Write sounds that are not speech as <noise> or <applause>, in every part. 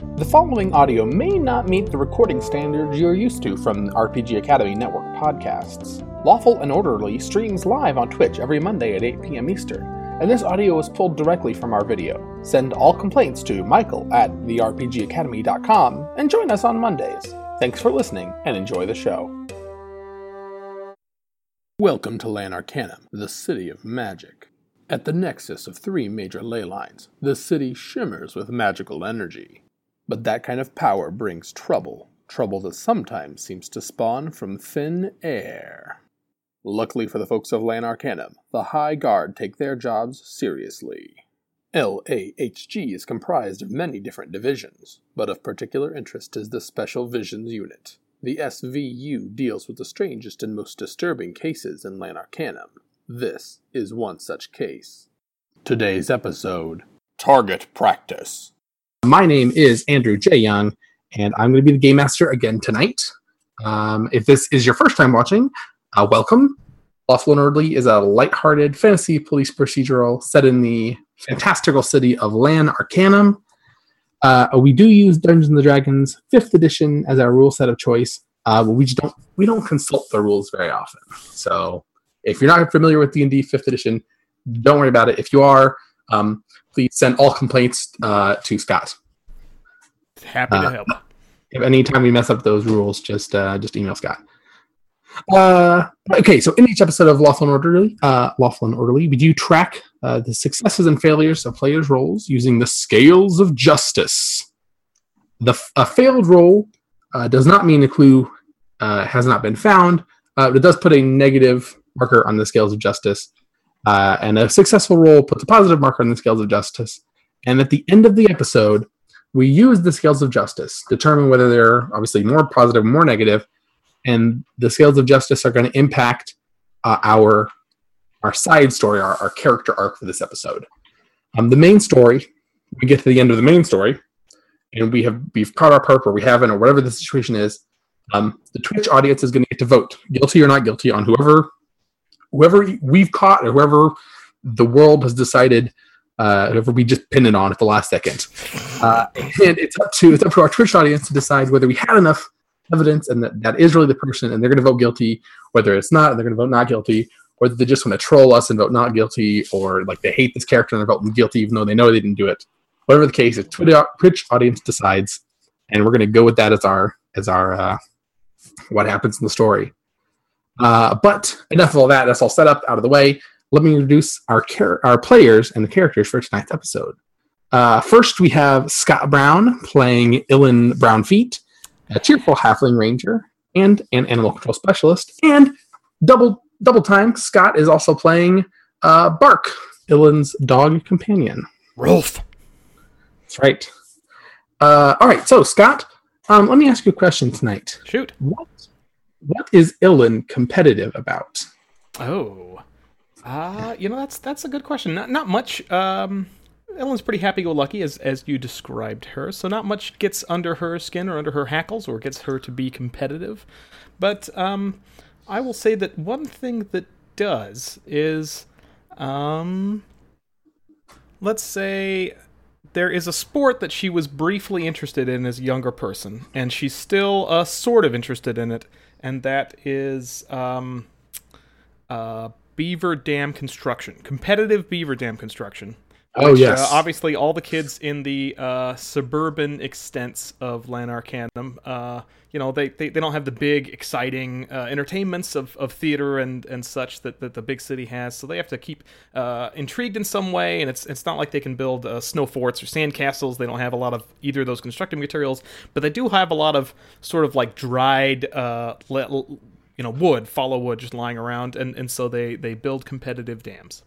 The following audio may not meet the recording standards you're used to from RPG Academy Network podcasts. Lawful and Orderly streams live on Twitch every Monday at 8 p.m. Eastern, and this audio is pulled directly from our video. Send all complaints to Michael at therpgacademy.com and join us on Mondays. Thanks for listening and enjoy the show. Welcome to Lan Arcanym, the city of magic. At the nexus of three major ley lines, the city shimmers with magical energy. But that kind of power brings trouble, trouble that sometimes seems to spawn from thin air. Luckily for the folks of Lan Arcanym, the High Guard take their jobs seriously. LAHG is comprised of many different divisions, but of particular interest is the Special Visions Unit. The SVU deals with the strangest and most disturbing cases in Lan Arcanym. This is one such case. Today's episode Target Practice. My name is Andrew J. Young, and I'm going to be the game master again tonight. Um, if this is your first time watching, uh, welcome. Lawful and Orderly is a lighthearted fantasy police procedural set in the fantastical city of Lan Arcanym. Uh, we do use Dungeons and Dragons Fifth Edition as our rule set of choice, uh, but we just don't we don't consult the rules very often. So if you're not familiar with D and D Fifth Edition, don't worry about it. If you are, um, please send all complaints uh, to Scott. Happy to Uh, help. If anytime we mess up those rules, just uh, just email Scott. Uh, okay, so in each episode of Lawful and Orderly, uh, Lawful and Orderly, we do track uh, the successes and failures of players' roles using the scales of justice. The f- a failed roll uh, does not mean a clue uh, has not been found, uh, but it does put a negative marker on the scales of justice, uh, and a successful roll puts a positive marker on the scales of justice. And at the end of the episode, we use the scales of justice, determine whether they're obviously more positive, more negative, and the scales of justice are going to impact uh, our our side story, our, our character arc for this episode. Um, the main story, we get to the end of the main story, and we have we've caught our perp or we haven't or whatever the situation is. Um, the Twitch audience is going to get to vote, guilty or not guilty, on whoever whoever we've caught or whoever the world has decided uh, whoever we just pinned it on at the last second. Uh, and it's up to it's up to our Twitch audience to decide whether we had enough evidence and that that is really the person, and they're going to vote guilty. Whether it's not, and they're going to vote not guilty. Or they just want to troll us and vote not guilty, or like they hate this character and they're voting guilty even though they know they didn't do it. Whatever the case, the Twitter Twitch audience decides, and we're going to go with that as our as our uh, what happens in the story. Uh, but enough of all that. That's all set up out of the way. Let me introduce our char- our players and the characters for tonight's episode. Uh, first, we have Scott Brown playing Illyn Brownfeet, a cheerful halfling ranger and an animal control specialist. And double double time, Scott is also playing uh, Bark, Illyn's dog companion. Rolf. That's right. Uh, all right, so Scott, um, let me ask you a question tonight. Shoot. What what is Illyn competitive about? Oh. Uh, you know that's that's a good question. Not not much. Um Ellen's pretty happy go lucky as as you described her. So not much gets under her skin or under her hackles or gets her to be competitive. But um I will say that one thing that does is um let's say there is a sport that she was briefly interested in as a younger person, and she's still uh, sort of interested in it, and that is um, uh, beaver dam construction, competitive beaver dam construction. Oh, which, yes. Uh, obviously, all the kids in the uh, suburban extents of Lan Arcanym, uh, you know, they, they, they don't have the big, exciting uh, entertainments of, of theater and, and such that, that the big city has. So they have to keep uh, intrigued in some way. And it's it's not like they can build uh, snow forts or sand castles. They don't have a lot of either of those constructive materials, but they do have a lot of sort of like dried, uh, le- you know, wood, follow wood just lying around. And, and so they, they build competitive dams.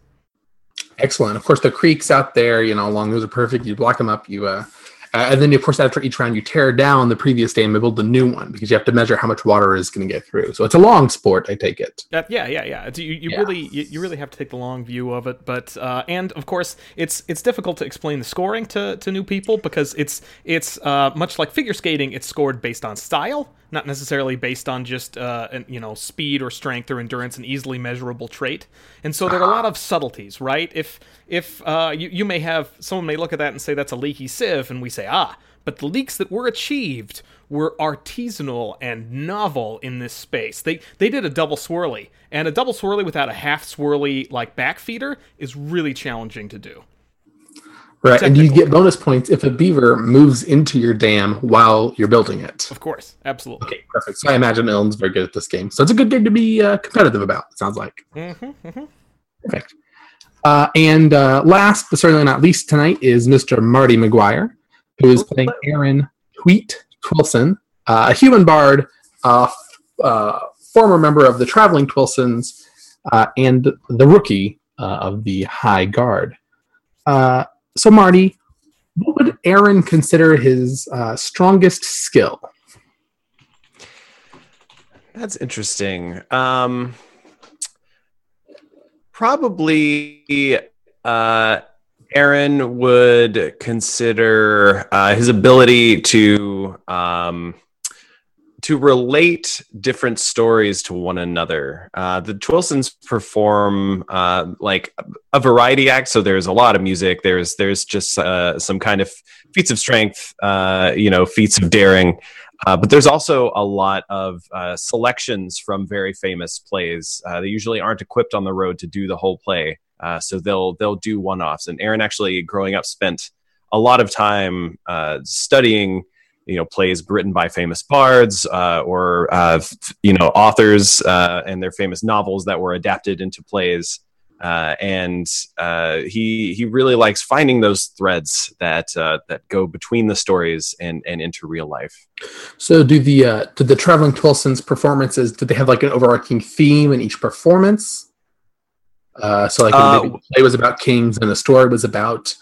Excellent. Of course, the creeks out there, you know, along those are perfect. You block them up. You, uh, uh, and then of course after each round you tear down the previous dam and build a new one because you have to measure how much water is going to get through. So it's a long sport, I take it. That, yeah, yeah, yeah. It's, you you Yeah. really you, you really have to take the long view of it, but uh, and of course it's it's difficult to explain the scoring to, to new people because it's it's uh, much like figure skating. It's scored based on style, not necessarily based on just uh, you know speed or strength or endurance, an easily measurable trait. And so there are a lot of subtleties, right? If if uh, you you may have someone may look at that and say that's a leaky sieve, and we say ah. but the leaks that were achieved were artisanal and novel in this space. They they did a double swirly, and a double swirly without a half swirly like back feeder is really challenging to do. Right, and you get bonus points if a beaver moves into your dam while you're building it. Of course, absolutely. Okay, perfect. So I imagine Ellen's very good at this game. So it's a good game to be uh, competitive about. It sounds like. Mm-hmm, mm-hmm. Perfect. Uh, and uh, last, but certainly not least tonight, is Mr. Marty McGuire, who is playing Aaron Tweet Twillson, uh, a human bard, uh, uh, former member of the Traveling Twillsons, uh, and the rookie of the High Guard. So, Marty, what would Aaron consider his strongest skill? That's interesting. Um, probably uh, Aaron would consider uh, his ability to um, to relate different stories to one another. Uh, the Twillsons perform uh, like a variety act, so there's a lot of music. There's there's just uh, some kind of feats of strength, uh, you know, feats of daring. Uh, but there's also a lot of uh, selections from very famous plays. They usually aren't equipped on the road to do the whole play, so they'll they'll do one-offs. And Aaron actually, growing up, spent a lot of time studying, you know, plays written by famous bards uh, or you know authors and their famous novels that were adapted into plays. Uh, and uh, he he really likes finding those threads that uh, that go between the stories and and into real life. So, do the uh, do the traveling Twillsons performances? Did they have like an overarching theme in each performance? Uh, so, like maybe the play was about kings, and the story was about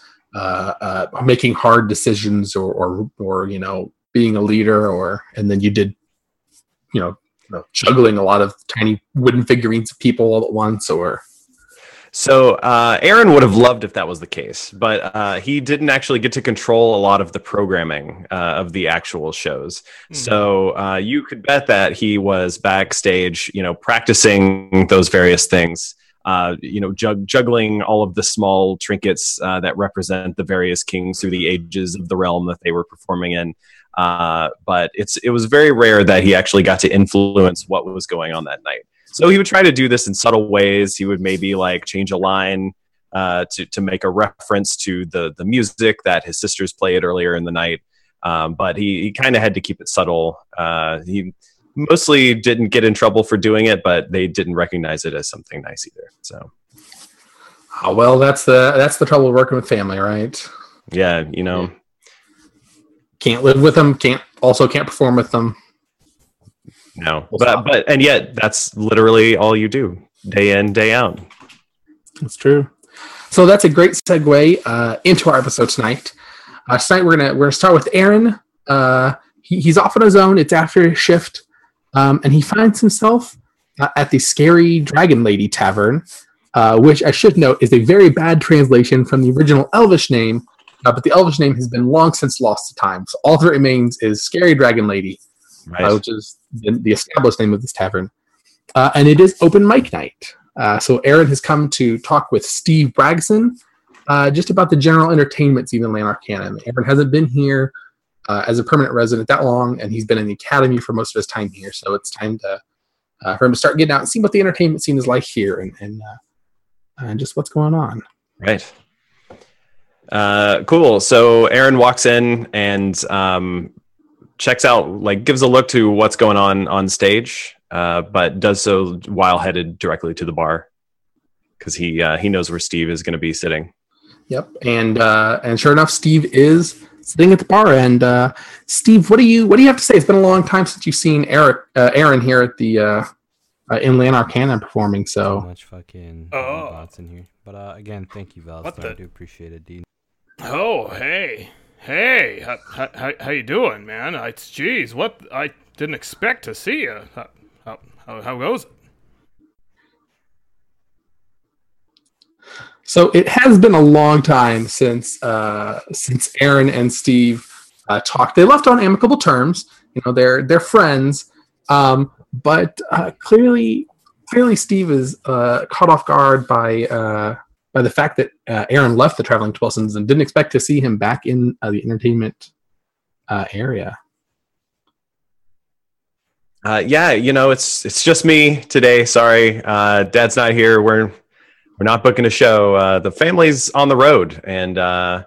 making hard decisions, or, or or you know being a leader, or and then you did you know juggling a lot of tiny wooden figurines of people all at once, or so uh, Aaron would have loved if that was the case, but uh, he didn't actually get to control a lot of the programming uh, of the actual shows. Mm-hmm. So uh, you could bet that he was backstage, you know, practicing those various things. Uh, you know, jug- juggling all of the small trinkets uh, that represent the various kings through the ages of the realm that they were performing in. but it's it was very rare that he actually got to influence what was going on that night. So he would try to do this in subtle ways. He would maybe like change a line uh, to to make a reference to the the music that his sisters played earlier in the night. Um, but he, he kind of had to keep it subtle. Uh, he mostly didn't get in trouble for doing it, but they didn't recognize it as something nice either. So, oh, well, that's the that's the trouble working with family, right? Yeah, you know, can't live with them. Can't also can't perform with them. No, but but and yet that's literally all you do day in day out. That's true. So that's a great segue uh, into our episode tonight. Uh, tonight we're gonna we're gonna start with Aaron. Uh, he, he's off on his own. It's after his shift, um, and he finds himself uh, at the Scary Dragon Lady Tavern, uh, which I should note is a very bad translation from the original Elvish name. Uh, but the Elvish name has been long since lost to time. So all that remains is Scary Dragon Lady, right. which is the, the, established name of this tavern. Uh, and it is open mic night. Uh, so Aaron has come to talk with Steve Bragson uh, just about the general entertainment scene in Lanarkana. Aaron hasn't been here uh, as a permanent resident that long, and he's been in the academy for most of his time here. So it's time to uh, for him to start getting out and see what the entertainment scene is like here and and, uh, and just what's going on. Right. Uh, cool. So Aaron walks in and um, checks out, like gives a look to what's going on on stage, uh, but does so while headed directly to the bar because he uh, he knows where Steve is going to be sitting. Yep, and uh, and sure enough, Steve is sitting at the bar. And uh, Steve, what do you what do you have to say? It's been a long time since you've seen Eric uh, Aaron here at the uh, uh, in Lanarkana performing. So much fucking oh. bots in here. But uh, again, thank you, Val. I do appreciate it, Dean. Oh, hey. Hey, how, how, how you doing, man? I, geez, what? I didn't expect to see you. How, how, how goes it? So it has been a long time since uh, since Aaron and Steve uh, talked. They left on amicable terms. You know, they're they're friends, um, but uh, clearly, clearly Steve is uh, caught off guard by uh, by the fact that uh, Aaron left the Traveling Twillsons and didn't expect to see him back in the entertainment area. Yeah, you know, it's it's just me today. Sorry, Dad's not here. We're we're not booking a show. Uh, the family's on the road, and uh,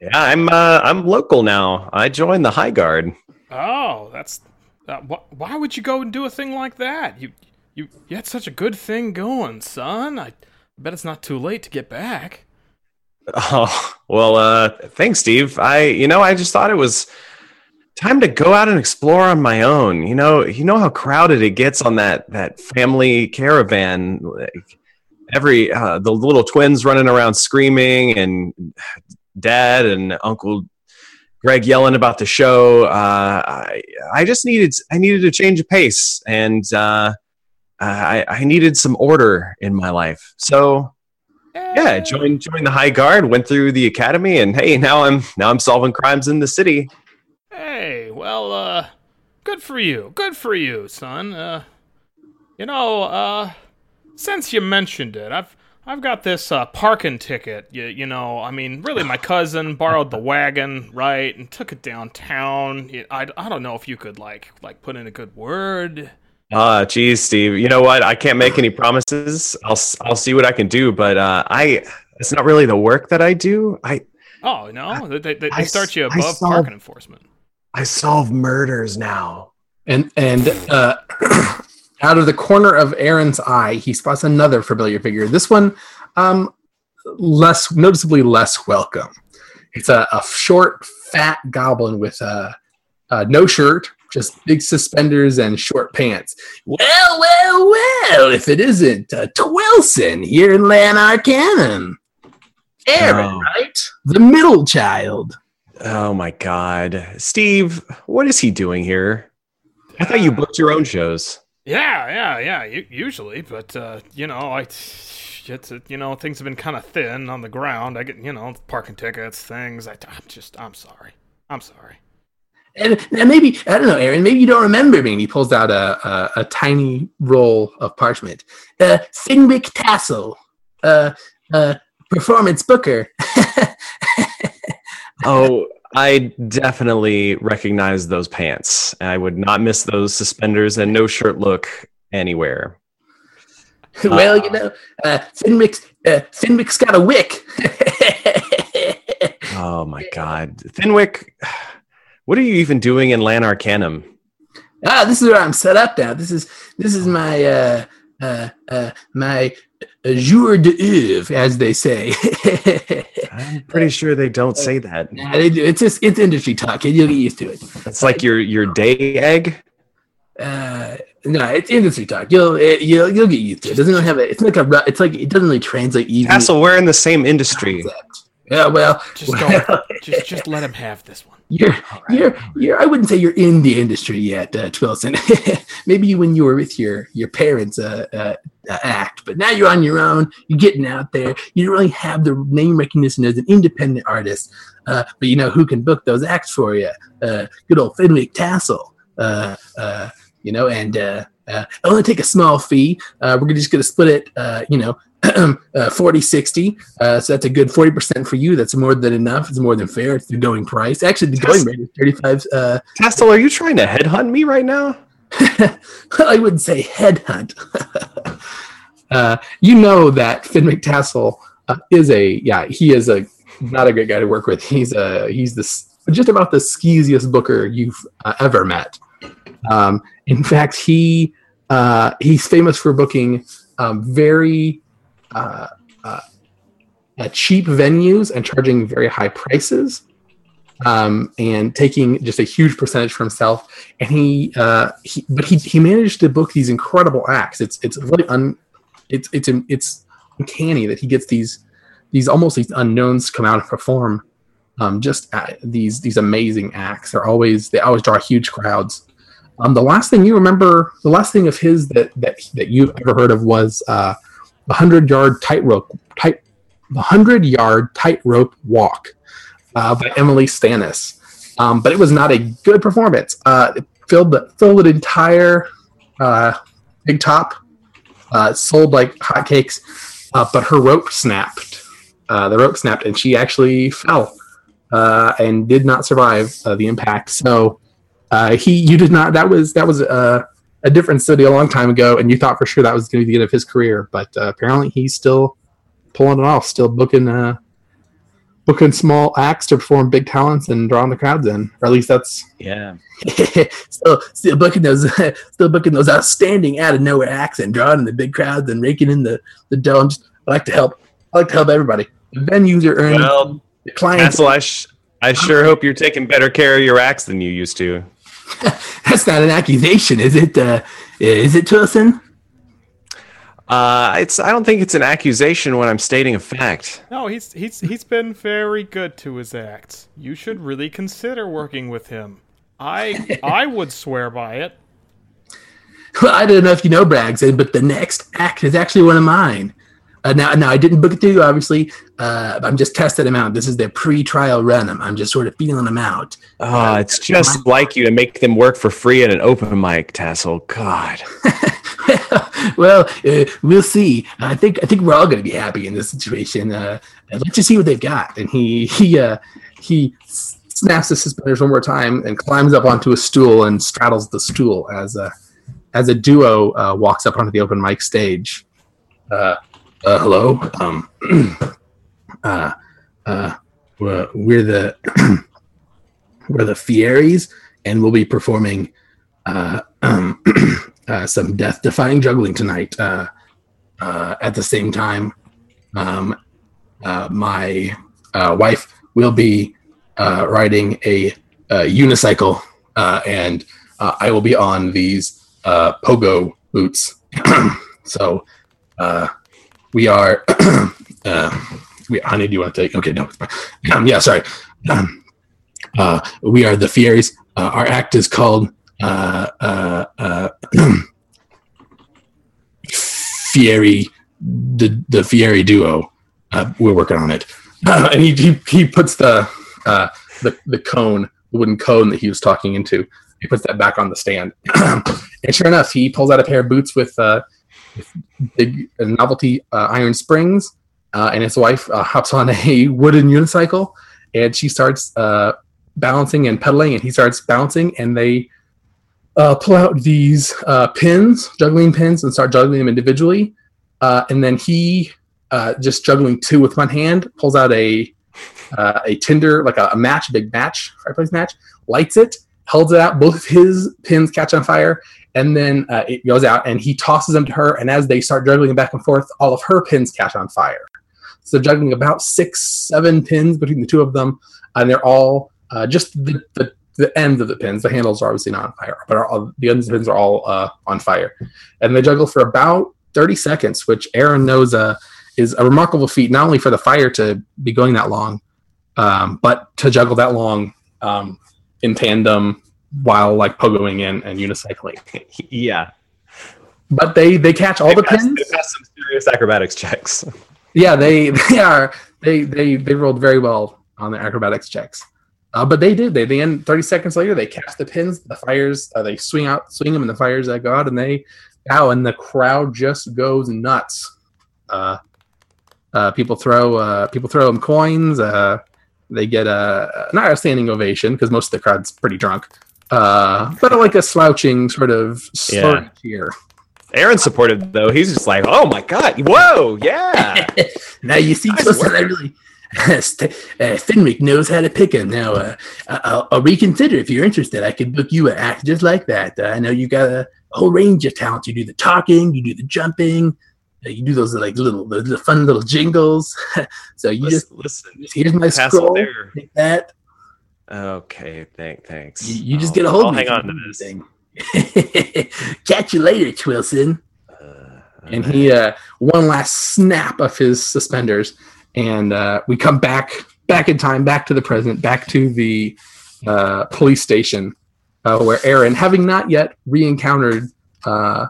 yeah, I'm uh, I'm local now. I joined the High Guard. Oh, that's uh, wh- why would you go and do a thing like that? You you you had such a good thing going, son. I bet it's not too late to get back. <laughs> Oh well, uh, thanks, Steve. I you know I just thought it was time to go out and explore on my own. You know, you know how crowded it gets on that that family caravan. Like every uh, the little twins running around screaming, and dad and Uncle Greg yelling about the show. Uh, I I just needed I needed a change of pace, and uh, I I needed some order in my life. So yeah, joined joined the High Guard, went through the academy, and hey, now I'm now I'm solving crimes in the city. Hey, well, uh, good for you. Good for you, son. Uh, you know, uh, since you mentioned it, I've I've got this uh, parking ticket. You, you know, I mean, really, my cousin borrowed the wagon, right, and took it downtown. I, I don't know if you could like like put in a good word. Ah, uh, geez, Steve. You know what? I can't make any promises. I'll I'll see what I can do, but uh, I it's not really the work that I do. I oh no, they, they, they start you above solve, parking enforcement. I solve murders now, and and uh, <clears throat> out of the corner of Aaron's eye, he spots another familiar figure. This one, um, less noticeably less welcome. It's a, a short, fat goblin with a, a no shirt, just big suspenders and short pants. Well, well, well, if it isn't uh, Twillson here in Lanarcanon. Aaron, oh. right? The middle child. Oh my god. Steve, what is he doing here? I thought you booked your own shows. Yeah, yeah, yeah, usually, but uh, you know, I it's you know, things have been kind of thin on the ground. I get, you know, parking tickets, things. I, I'm just I'm sorry. I'm sorry. And, and, maybe I don't know, Aaron. Maybe you don't remember me. And he pulls out a a, a tiny roll of parchment. Uh, Finwick Tassel, uh, uh, performance booker. <laughs> oh, I definitely recognize those pants. I would not miss those suspenders and no shirt look anywhere. <laughs> well, uh, you know, uh, Finwick's uh, Finwick's got a wick. <laughs> oh my God, Finwick! What are you even doing in Lan Arcanym? Ah, this is where I'm set up now. This is this is my uh, uh, uh, my jour d'oeuvre, as they say. I'm pretty <laughs> sure they don't say that. Nah, they do. It's just it's industry talk. And you'll get used to it. It's like your your day egg. Uh, no, it's industry talk. You'll it, you'll you'll get used to it. it. Doesn't really have a. It's like a. It's like it doesn't really translate easily. Tassel, we're in the same industry. Yeah, well, just well, <laughs> just just let him have this one. You're, right. you're, you're. I wouldn't say you're in the industry yet, uh, Twillson. <laughs> Maybe when you were with your your parents' uh, uh, uh, act, but now you're on your own. You're getting out there. You don't really have the name recognition as an independent artist. Uh, but you know who can book those acts for you? Uh, good old Fenwick Tassel. Uh, uh, you know, and uh, uh, only take a small fee. Uh, we're just going to split it, uh, you know, <clears throat> uh, 40 60 uh, so that's a good 40% for you. That's more than enough. It's more than fair. It's the going price. Actually the going rate is 35 uh Tassel, are you trying to headhunt me right now? <laughs> I wouldn't say headhunt. <laughs> Uh, you know that Finwick Tassel uh, is a yeah he is a not a great guy to work with. He's a he's this just about the skeeziest booker you've uh, ever met. Um, in fact he uh, he's famous for booking um, very uh, uh, cheap venues and charging very high prices um, and taking just a huge percentage for himself. And he, uh, he, but he, he managed to book these incredible acts. It's it's really un, it's it's it's uncanny that he gets these these almost these unknowns come out and perform um, just these these amazing acts. They're always they always draw huge crowds. Um, the last thing you remember, the last thing of his that that that you've ever heard of was uh, the hundred yard tightrope tight the hundred yard tightrope walk uh, by Emily Stannis. Um, but it was not a good performance. Uh, it filled the filled an entire uh, big top, uh, sold like hotcakes, uh, but her rope snapped. Uh, the rope snapped, and she actually fell and did not survive the impact. So he, you did not. That was that was uh, a different city a long time ago, and you thought for sure that was going to be the end of his career. But uh, apparently, he's still pulling it off, still booking uh, booking small acts to perform big talents and drawing the crowds in, or at least that's Yeah. <laughs> still still booking those <laughs> still booking those outstanding out of nowhere acts and drawing in the big crowds and raking in the the dough. I like to help. I like to help everybody. The venues are earning. Well, the clients. Tassel, I, sh- I sure hope you're taking better care of your acts than you used to. <laughs> That's not an accusation, is it? Uh, is it, Tilson? Uh, it's. I don't think it's an accusation when I'm stating a fact. No, he's he's he's been very good to his acts. You should really consider working with him. I <laughs> I would swear by it. Well, I don't know if you know Braggs, but the next act is actually one of mine. Uh, now, now I didn't book it through, obviously. Uh, I'm just testing them out. This is their pre-trial run. I'm, I'm just sort of feeling them out. Ah, it's just like you to make them work for free at an open mic, Tassel. God. <laughs> well, uh, we'll see. I think I think we're all going to be happy in this situation. Uh, let's just see what they've got. And he he uh, he snaps the suspenders one more time and climbs up onto a stool and straddles the stool as a as a duo uh, walks up onto the open mic stage. Uh, hello. Um, <clears throat> uh, uh, we're, we're the <clears throat> we're the Fieries, and we'll be performing uh, um, <clears throat> uh, some death-defying juggling tonight. Uh, uh, at the same time, um, uh, my uh, wife will be uh, riding a, uh unicycle, uh, and uh, I will be on these uh, pogo boots. so uh, we are. <clears throat> uh, we, honey, do you want to take? Okay, no. Um, yeah, sorry. Um, uh, we are the Fieries. Uh, our act is called uh, uh, uh, <clears throat> Fieri, the the Fieri duo. Uh, we're working on it, <clears throat> and he, he he puts the the the cone, the wooden cone that he was talking into. He puts that back on the stand, and sure enough, he pulls out a pair of boots with big novelty uh, iron springs, uh, and his wife uh, hops on <laughs> a wooden unicycle, and she starts uh, balancing and pedaling, and he starts bouncing, and they uh, pull out these pins, juggling pins, and start juggling them individually. And then he, just juggling two with one hand, pulls out a a tinder, like a, a match, a big match, fireplace match, lights it, holds it out. Both of his pins catch on fire, and then uh, it goes out, and he tosses them to her. And as they start juggling back and forth, all of her pins catch on fire. So juggling about six, seven pins between the two of them, and they're all uh, just the, the the ends of the pins. The handles are obviously not on fire, but are all, the ends of the pins are all uh, on fire. And they juggle for about 30 seconds, which Aaron knows uh, is a remarkable feat, not only for the fire to be going that long, um, but to juggle that long um, in tandem while like pogoing in and unicycling. <laughs> yeah. But they they catch all the They passed- pins. They passed some serious acrobatics checks. Yeah, they they are they they they rolled very well on their acrobatics checks. Uh, but they did. They the end. Thirty seconds later, they catch the pins. The fires. Uh, they swing out, swing them, and the fires that go out, and they bow, and the crowd just goes nuts. Uh, uh, people throw uh, people throw them coins. Uh, they get a not a standing ovation because most of the crowd's pretty drunk, uh, but like a slouching sort of slur Yeah. cheer. Aaron's supportive though. He's just like, oh my god, whoa, yeah. <laughs> now you see, Nice Wilson. I really. St- uh, Fenwick knows how to pick him. Now, uh, I- I'll, I'll reconsider if you're interested. I could book you an act just like that. Uh, I know you got a whole range of talents. You do the talking, you do the jumping, uh, you do those like little, the, the fun little jingles. <laughs> so you listen, just listen. here's my Tassel scroll. there. Take that. Okay, thank, thanks. You, you just I'll- get a hold I'll of me hang on to this. anything. <laughs> Catch you later, Twillson. Uh, and he uh, one last snap of his suspenders, and uh, we come back back in time, back to the present, back to the uh, police station, uh, where Aaron, having not yet re-encountered uh,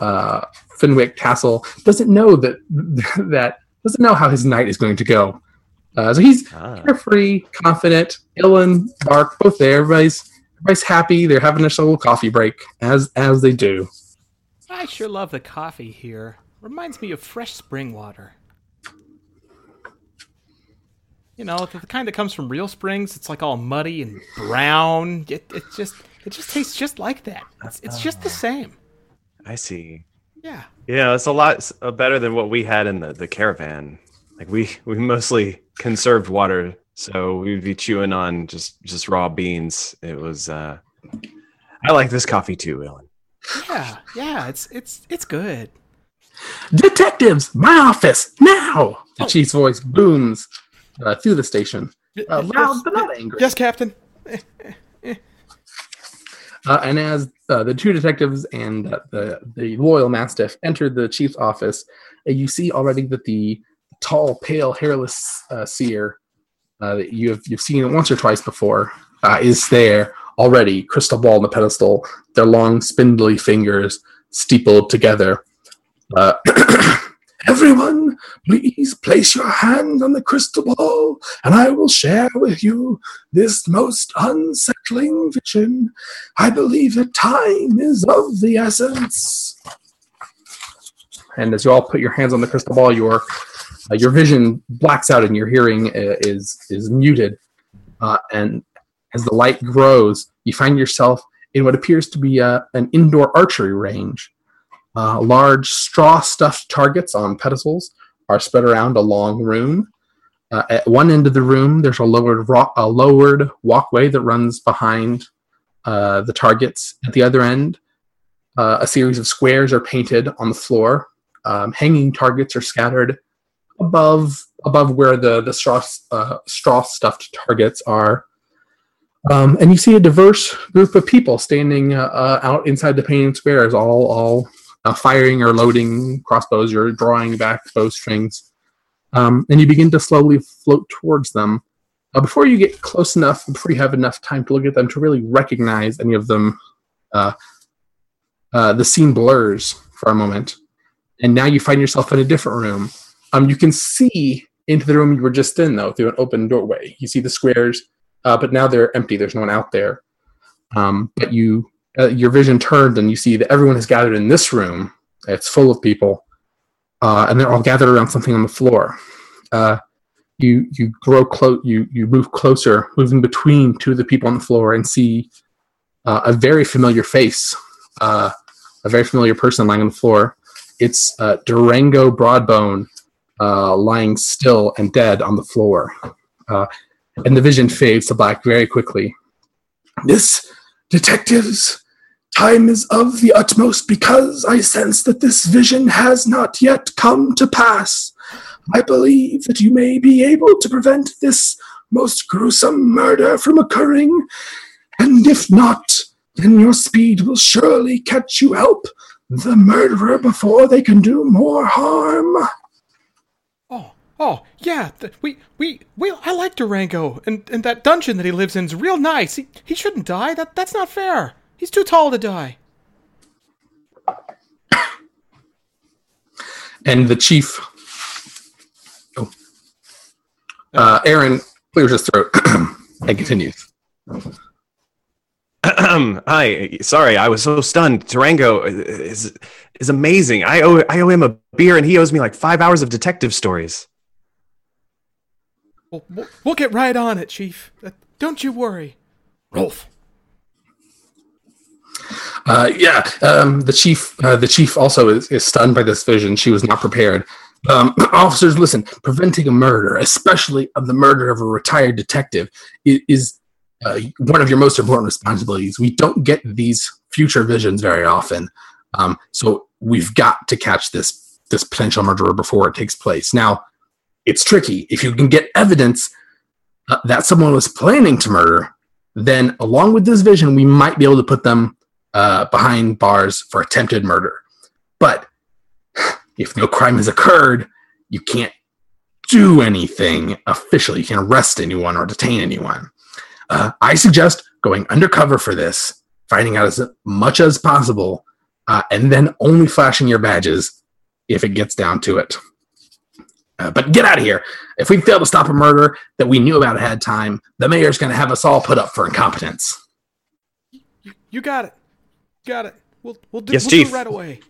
uh, Fenwick Tassel, doesn't know that <laughs> that doesn't know how his night is going to go. Uh, so he's ah. carefree, confident. Illyn, Bark, both there. Everybody's everybody's happy. They're having a little coffee break, as as they do. I sure love the coffee here. Reminds me of fresh spring water. you know, the kind that comes from real springs. It's like all muddy and brown. It, it just it just tastes just like that. It's, it's just the same. I see. Yeah. Yeah, it's a lot uh, better than what we had in the, the caravan. Like we we mostly conserved water, so we'd be chewing on just just raw beans. It was. uh I like this coffee too, Ellen. Yeah, yeah. It's it's it's good. Detectives, my office now! The chief's voice booms uh, through the station, uh, loud but not angry. Yes, Captain. Uh, and as uh, the two detectives and uh, the the loyal mastiff enter the chief's office, uh, you see already that the tall, pale, hairless uh, seer uh, that you have you've seen once or twice before is there already, crystal ball on the pedestal, their long, spindly fingers steepled together. <clears throat> Everyone, please place your hand on the crystal ball, and I will share with you this most unsettling vision. I believe that time is of the essence. And as you all put your hands on the crystal ball, your uh, your vision blacks out and your hearing uh, is is muted. Uh, and as the light grows, you find yourself in what appears to be a, an indoor archery range. Uh, large straw stuffed targets on pedestals are spread around a long room. Uh, at one end of the room, there's a lowered, ro- a lowered walkway that runs behind uh, the targets. At the other end, uh, a series of squares are painted on the floor. Um, hanging targets are scattered above above where the the straw uh, straw stuffed targets are. Um, and you see a diverse group of people standing uh, uh, out inside the painted squares, all all uh, firing or loading crossbows or drawing back bowstrings. Um, and you begin to slowly float towards them. Uh, before you get close enough, before you have enough time to look at them to really recognize any of them, uh, uh, the scene blurs for a moment. And now you find yourself in a different room. Um, you can see into the room you were just in, though, through an open doorway. You see the squares, uh, but now they're empty. There's no one out there. Um, but you uh, your vision turned and you see that everyone has gathered in this room. It's full of people, uh, and they're all gathered around something on the floor. Uh, you you grow close. You you move closer, moving between two of the people on the floor, and see uh, a very familiar face, uh, a very familiar person lying on the floor. It's Durango Broadbone Uh, lying still and dead on the floor, uh, and the vision fades to black very quickly. This Detectives, time is of the utmost because I sense that this vision has not yet come to pass. I believe that you may be able to prevent this most gruesome murder from occurring, and if not, then your speed will surely catch you help the murderer before they can do more harm. Oh, yeah. Th- we, we, we. I like Durango, and and that dungeon that he lives in is real nice. He he shouldn't die. That that's not fair. He's too tall to die. And the chief, oh, uh, Aaron clears his throat <clears throat> and continues. <clears throat> Hi, sorry, I was so stunned. Durango is is amazing. I owe I owe him a beer, and he owes me like five hours of detective stories. We'll, we'll, get right on it, Chief. Uh, don't you worry. Rolf. Uh, yeah, um, the chief. Uh, the chief also is, is stunned by this vision. She was not prepared. Um, <clears throat> officers, listen. Preventing a murder, especially of the murder of a retired detective, is, is uh, one of your most important responsibilities. We don't get these future visions very often, um, so we've got to catch this this potential murderer before it takes place. Now, it's tricky. If you can get evidence uh, that someone was planning to murder, then along with this vision, we might be able to put them uh, behind bars for attempted murder. But if no crime has occurred, you can't do anything officially. You can't arrest anyone or detain anyone. Uh, I suggest going undercover for this, finding out as much as possible, uh, and then only flashing your badges if it gets down to it. Uh, but get out of here. If we fail to stop a murder that we knew about ahead of time, the mayor's going to have us all put up for incompetence. You, you got it. Got it. We'll, we'll, do, yes, we'll Chief. do it right away.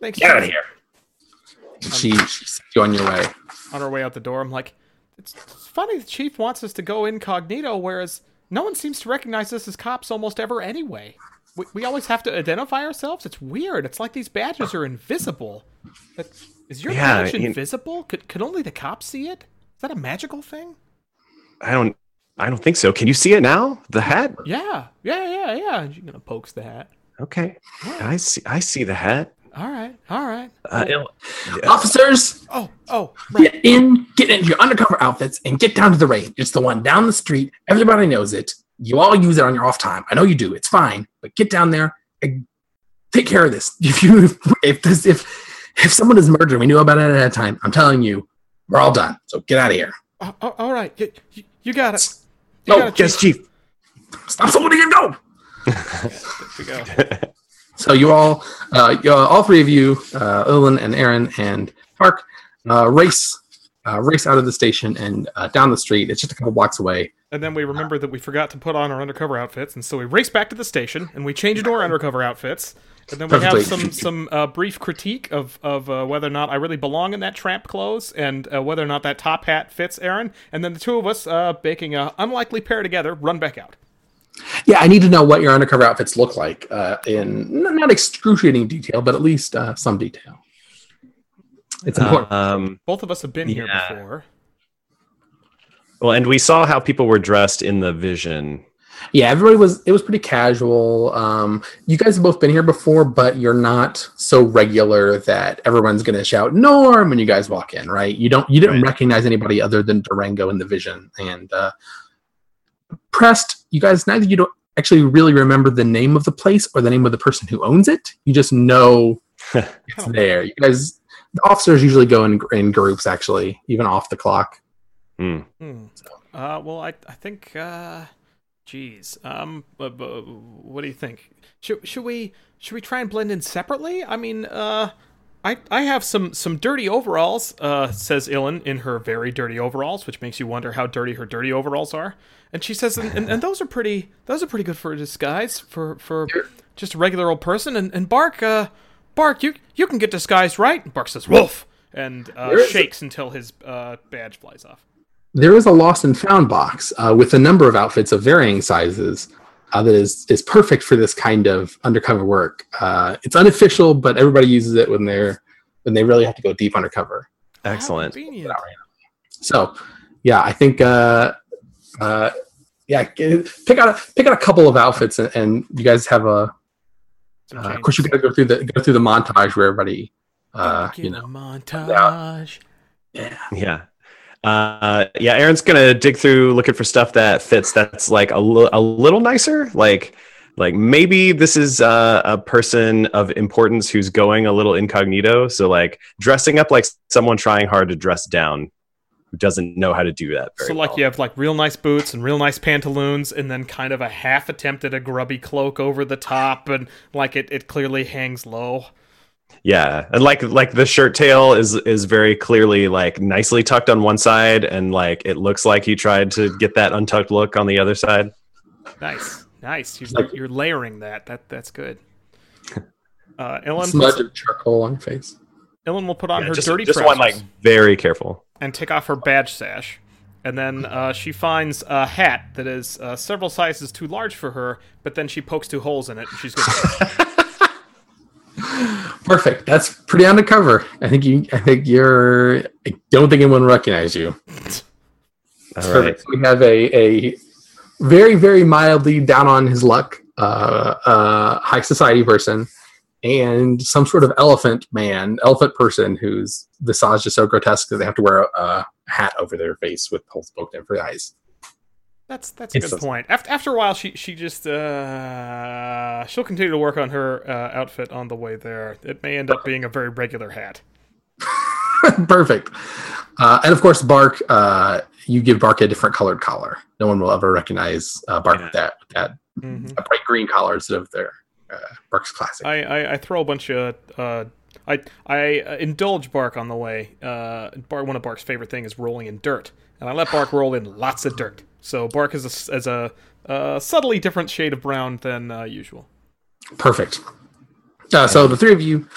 Thanks, Get out of Chief. here. She, she sent you on your way. On our way out the door, I'm like, it's funny the chief wants us to go incognito, whereas no one seems to recognize us as cops almost ever anyway. We, we always have to identify ourselves. It's weird. It's like these badges are invisible. But is your Yeah, badge you- invisible? Could could only the cops see it? Is that a magical thing? I don't. I don't think so. Can you see it now? The hat. Yeah, yeah, yeah, yeah. You're gonna pokes the hat. Okay. I see. I see the hat. All right, all right. Uh, Il- Officers, Oh, oh, right. get in, get into your undercover outfits, and get down to the range. It's the one down the street. Everybody knows it. You all use it on your off time. I know you do. It's fine, but get down there and take care of this. <laughs> If you, if this, if if someone is murdered, we knew about it at a time. I'm telling you, we're all done. So get out of here. Oh, oh, all right. You, you, got it. You Oh, got it, yes, Chief. Stop saluting and go. There <laughs> we go. So you all, uh, you, uh, all three of you, uh, Illyn and Aaron and Park, uh, race, uh, race out of the station and uh, down the street. It's just a couple blocks away. And then we remember that we forgot to put on our undercover outfits, and so we raced back to the station and we changed into our undercover outfits. And then we have some some uh, brief critique of of uh, whether or not I really belong in that tramp clothes, and uh, whether or not that top hat fits Aaron. And then the two of us, uh, baking a unlikely pair together, run back out. Yeah, I need to know what your undercover outfits look like uh, in n- not excruciating detail, but at least uh, some detail. It's important. Um, Both of us have been here before. well, and we saw how people were dressed in the vision. Yeah, everybody was. It was pretty casual. Um, you guys have both been here before, but you're not so regular that everyone's going to shout "Norm" when you guys walk in, right? You don't. You didn't Right. recognize anybody other than Durango in the vision. And uh, Prest, you guys neither you don't actually really remember the name of the place or the name of the person who owns it. You just know <laughs> it's there. You guys, the officers usually go in in groups, actually, even off the clock. Hmm. Hmm. Uh, well, I I think. Uh, geez. Um. What do you think? Should should we should we try and blend in separately? I mean, uh, I I have some some dirty overalls. Uh, says Illyn in her very dirty overalls, which makes you wonder how dirty her dirty overalls are. And she says, and, and, and those are pretty those are pretty good for a disguise for for just a regular old person. And and Bark, uh, Bark, you you can get disguised, right? And Bark says, "Wolf," and uh, shakes until his uh, badge flies off. There is a lost and found box uh, with a number of outfits of varying sizes uh, that is is perfect for this kind of undercover work. Uh, it's unofficial, but everybody uses it when they're when they really have to go deep undercover. Excellent. So, yeah, I think uh, uh, yeah, pick out a, pick out a couple of outfits, and, and you guys have a. Uh, of course, you got to go through the go through the montage where everybody, uh, you know, montage. Yeah. Yeah. Uh, yeah, Aaron's gonna dig through looking for stuff that fits. That's like a, li- a little nicer. Like, like maybe this is uh, a person of importance who's going a little incognito. So like dressing up like someone trying hard to dress down, who doesn't know how to do that. Very So like well. you have like real nice boots and real nice pantaloons, and then kind of a half attempt at a grubby cloak over the top, and like it, it clearly hangs low. Yeah, and like like the shirt tail is is very clearly like nicely tucked on one side, and like it looks like he tried to get that untucked look on the other side. Nice, nice. You're, like- you're layering that. That that's good. <laughs> Uh, Ellen, smudge puts, of charcoal on your face. Ellen will put on Yeah, her just dirty just one like very careful. and take off her badge sash, and then uh, she finds a hat that is uh, several sizes too large for her. But then she pokes two holes in it, and she's good. <laughs> Perfect. That's pretty undercover. I think you. I think you're. I don't think anyone recognize you. All Perfect. We have a a very very mildly down on his luck, uh, uh, high society person, and some sort of elephant man, elephant person whose visage is so grotesque that they have to wear a, a hat over their face with holes poked in for the eyes. That's that's a It's- good point. After after a while, she she just uh, she'll continue to work on her uh, outfit on the way there. It may end up being a very regular hat. <laughs> Perfect. Uh, and of course, Bark. Uh, you give Bark a different colored collar. No one will ever recognize uh, Bark with that with that Mhm. a bright green collar instead of their uh, Bark's classic. I, I I throw a bunch of uh, I I uh, indulge Bark on the way. Uh, Bark one of Bark's favorite thing is rolling in dirt, and I let Bark roll in lots of dirt. So Bark is a, s- is a, uh subtly different shade of brown than uh, usual. Perfect. Uh, so the three of you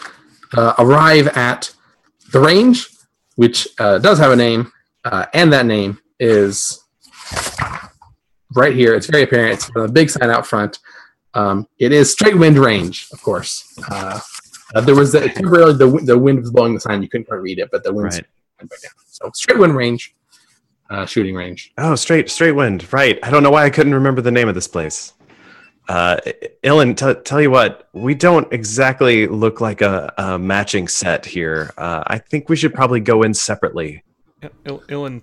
uh, arrive at the range, which uh, does have a name. uh, and that name is right here. It's very apparent. It's a big sign out front. Um, it is Straight Wind Range, of course. Uh, uh, there was the, temporarily the, the wind was blowing the sign. You couldn't quite read it, but the wind Right. went back down. So Straight Wind Range, uh, shooting range. Oh, straight straight wind. Right. I don't know why I couldn't remember the name of this place. Uh, Illyn, t- tell you what, we don't exactly look like a, a matching set here. Uh, I think we should probably go in separately. Il- Illyn,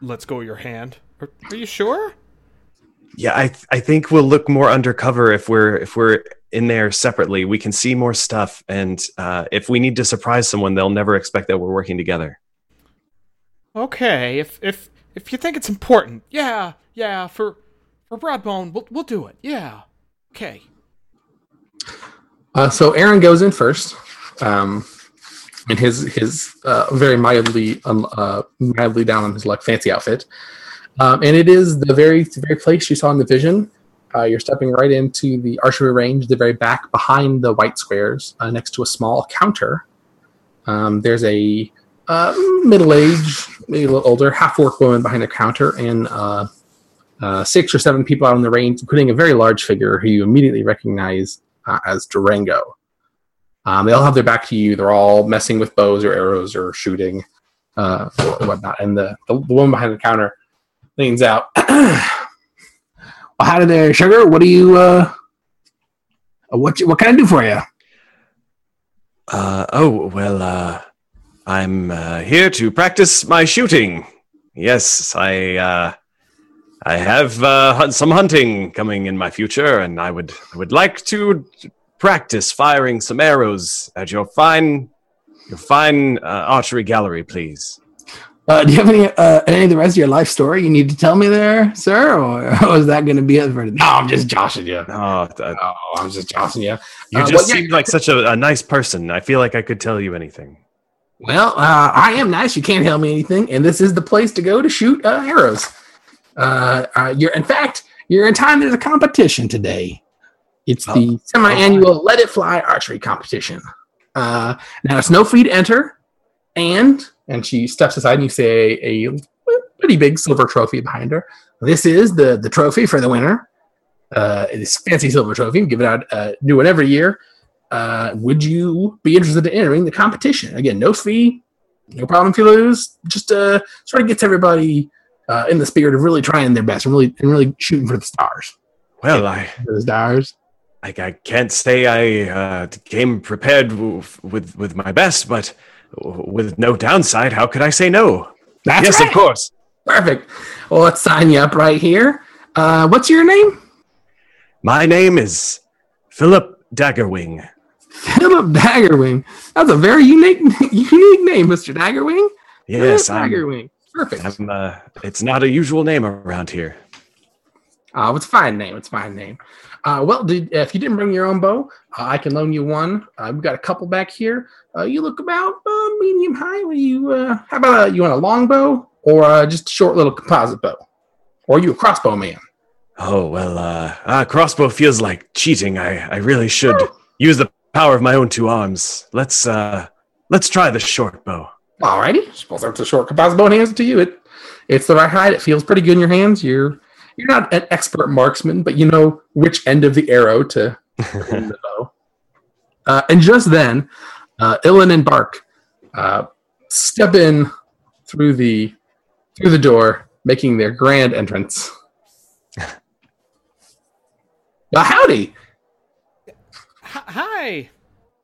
let's go your hand. Are, are you sure? Yeah, I th- I think we'll look more undercover if we're if we're in there separately. We can see more stuff, and uh, if we need to surprise someone, they'll never expect that we're working together. Okay, if if if you think it's important, yeah, yeah, for for Broadbone, we'll we'll do it. Yeah. Okay. Uh, so Aaron goes in first, um, in his his uh, very mildly um, uh, mildly down on his luck fancy outfit, um, and it is the very the very place you saw in the vision. Uh, you're stepping right into the archery range, the very back behind the white squares, uh, next to a small counter. Um, there's a uh, middle-aged, maybe a little older, half-orc woman behind the counter, and uh, uh, six or seven people out on the range, including a very large figure who you immediately recognize uh, as Durango. Um, they all have their back to you. They're all messing with bows or arrows or shooting uh, or whatnot. And the, the, the woman behind the counter leans out. <clears throat> well, howdy there, sugar. What do you? Uh, what you- what can I do for you? Uh, oh well, uh, I'm uh, here to practice my shooting. Yes, I uh, I have uh, some hunting coming in my future, and I would I would like to practice firing some arrows at your fine your fine uh, archery gallery, please. Uh, do you have any uh, any of the rest of your life story you need to tell me there, sir, or <laughs> is that going to be it for? No, I'm just joshing you. Oh, th- Oh, I'm just joshing you. you Uh, just well, yeah, seemed like such a, a nice person. I feel like I could tell you anything. Well, uh, I am nice. You can't tell me anything, and this is the place to go to shoot uh, arrows. Uh, uh, you're, in fact, you're in time. There's a competition today. It's the semi-annual Let It Fly archery competition. Uh, now it's no fee to enter, and and she steps aside, and you say a, a pretty big silver trophy behind her. This is the the trophy for the winner. Uh, this fancy silver trophy. We give it out uh, new one every year. Uh, would you be interested in entering the competition? Again, no fee, no problem if you lose. Just uh, sort of gets everybody uh, in the spirit of really trying their best and really and really shooting for the stars. Well, I For the stars. I, I can't say I uh, came prepared w- with with my best, but w- with no downside, how could I say no? That's yes, right. of course. Perfect. Well, let's sign you up right here. Uh, what's your name? My name is Philip Daggerwing. Philip Daggerwing. That's a very unique <laughs> unique name, Mr. Daggerwing. Yes, Philip Daggerwing. Perfect. I'm, uh, it's not a usual name around here. Uh, it's a fine name. It's a fine name. Uh, well, did, if you didn't bring your own bow, uh, I can loan you one. Uh, we've got a couple back here. Uh, you look about uh, medium. What do you? Uh, how about a, you want a long bow or uh, just a short little composite bow? Or are you a crossbow man? Oh well, uh, uh, crossbow feels like cheating. I, I really should use the power of my own two arms. Let's uh, let's try the short bow. Alrighty, suppose that's a short composite bow and hands it to you. It, it's the right height. It feels pretty good in your hands. You're you're not an expert marksman, but you know which end of the arrow to the bow. <laughs> Uh, and just then, uh, Illyn and Bark uh, step in through the through the door, making their grand entrance. <laughs> well, howdy! Hi.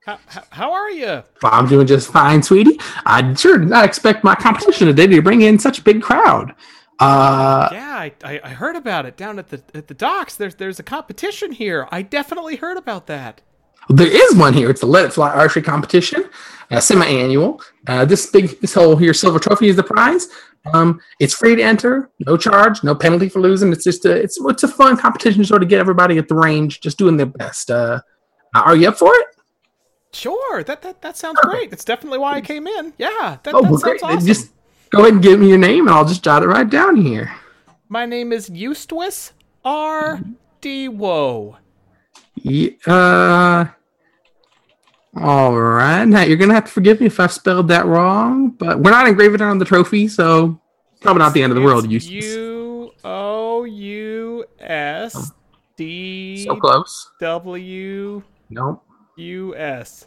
How, how, how are you? I'm doing just fine, sweetie. I sure did not expect my competition today to bring in such a big crowd. Uh, Yeah, I, I, I heard about it down at the at the docks. There's there's a competition here. I definitely heard about that. There is one here. It's the Let It Fly archery competition, uh, semi-annual. Uh, this big, this whole here silver trophy is the prize. Um, it's free to enter, no charge, no penalty for losing. It's just a, it's it's a fun competition to sort of get everybody at the range, just doing their best. Uh, are you up for it? Sure, that that, that sounds Perfect. great. That's definitely why I came in. Yeah, that, Oh, that well, sounds great. awesome. Just go ahead and give me your name, and I'll just jot it right down here. My name is Eustace R. D. Woe. Ye- Uh, All right. Now you're gonna have to forgive me if I've spelled that wrong, but we're not engraving it on the trophy, so it's probably not the end of the world. It's U O U S D So close. W Nope. U S.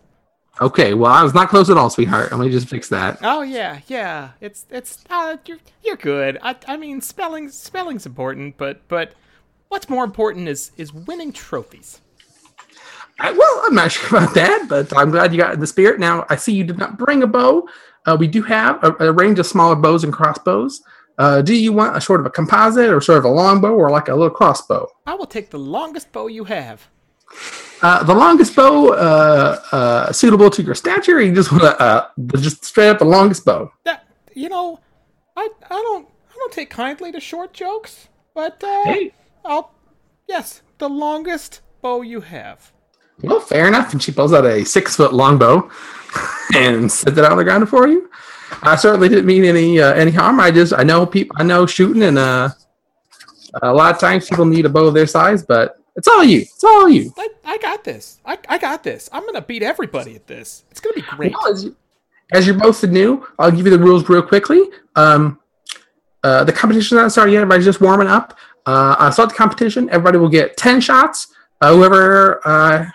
Okay. Well, I was not close at all, sweetheart. Let me just fix that. Oh yeah, yeah. It's it's uh, you're you're good. I I mean spelling spelling's important, but but what's more important is is winning trophies. I, well, I'm not <laughs> sure about that, but I'm glad you got in the spirit. Now, I see you did not bring a bow. Uh, we do have a, a, range of smaller bows and crossbows. Uh, do you want a sort of a composite or sort of a long bow or like a little crossbow? I will take the longest bow you have. Uh, the longest bow uh, uh, suitable to your stature, or you just want uh, just straight up the longest bow? That you know, I I don't I don't take kindly to short jokes, but uh, Hey. I'll yes the longest bow you have. Well, fair enough. And she pulls out a six foot long bow <laughs> and sets it on the ground for you. I certainly didn't mean any uh, any harm. I just I know people I know shooting and uh, a lot of times people need a bow of their size, but it's all you. It's all you. I, I got this. I, I got this. I'm gonna beat everybody at this. It's gonna be great. Well, as, you, as you're both new, I'll give you the rules real quickly. Um, uh, the competition's not started yet. Everybody's just warming up. Uh, I'll start the competition. Everybody will get ten shots. Uh, whoever uh,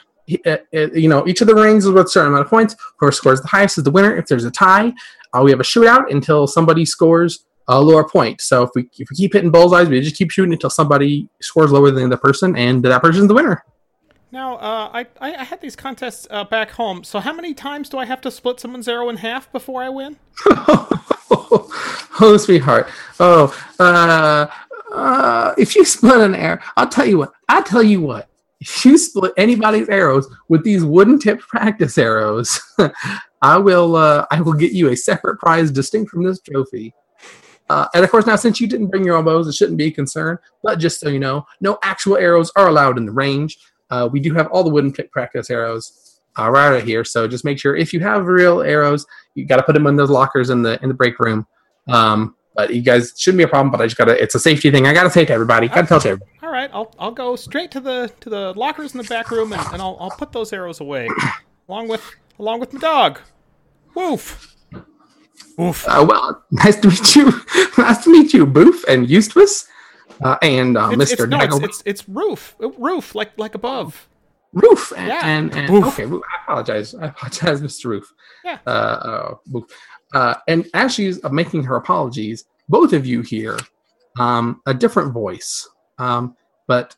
uh, uh, you know, each of the rings is worth a certain amount of points. Whoever scores the highest is the winner. If there's a tie, uh, we have a shootout until somebody scores a lower point. So if we if we keep hitting bullseyes, we just keep shooting until somebody scores lower than the person, and that person's the winner. Now, uh, I, I I had these contests uh, back home. So how many times do I have to split someone's arrow in half before I win? <laughs> oh, sweetheart. Oh, uh, uh, if you split an arrow, I'll tell you what. I'll tell you what. If you split anybody's arrows with these wooden tipped practice arrows, <laughs> I will. Uh, I will get you a separate prize distinct from this trophy. Uh, and of course, now since you didn't bring your own bows, it shouldn't be a concern. But just so you know, no actual arrows are allowed in the range. Uh, we do have all the wooden tipped practice arrows uh, right out here. So just make sure if you have real arrows, you got to put them in those lockers in the in the break room. Um, but you guys shouldn't be a problem. But I just gotta. It's a safety thing. I gotta say to everybody. Gotta tell to everybody. All right, I'll I'll go straight to the to the lockers in the back room and, and I'll I'll put those arrows away, <coughs> along with along with my dog. Woof. Woof. Uh, well, <laughs> nice to meet you. <laughs> nice to meet you, Boof and Eustace, uh, and uh, It's, Mr. it's, no, it's, it's it's roof roof like like above. Roof. And, Yeah. and, and okay, I apologize. I apologize, <laughs> Mr. Roof. Yeah. Uh, uh, Uh, and as she's uh, making her apologies, both of you hear um, a different voice, um, but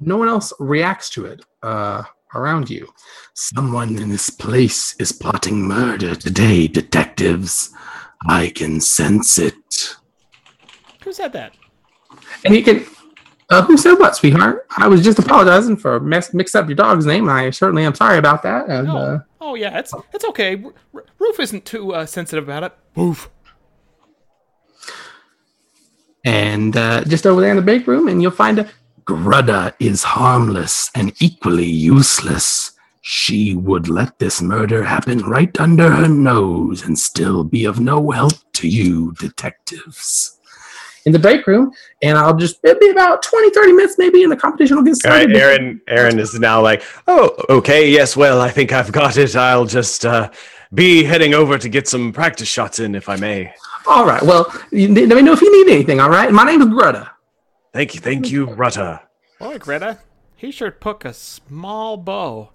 no one else reacts to it uh, around you. Someone in this place is plotting murder today, detectives. I can sense it. Who said that? And you can. Uh, who said what, sweetheart? I was just apologizing for mess mix up your dog's name. I certainly am sorry about that. And Oh, uh, oh yeah, it's it's okay. R- Roof isn't too uh, sensitive about it. Woof. and uh, just over there in the break room, and you'll find a Greta is harmless and equally useless. She would let this murder happen right under her nose and still be of no help to you, detectives. in the break room, and I'll just it'll be about 20, 30 minutes maybe, and the competition will get All right, started. Aaron. Aaron is now like, oh, okay, yes. Well, I think I've got it. I'll just uh, be heading over to get some practice shots in, if I may. All right. Well, let me know if you need anything. All right. My name is Greta. Thank you, thank you, Rutta. Boy, Greta, he sure took a small bow.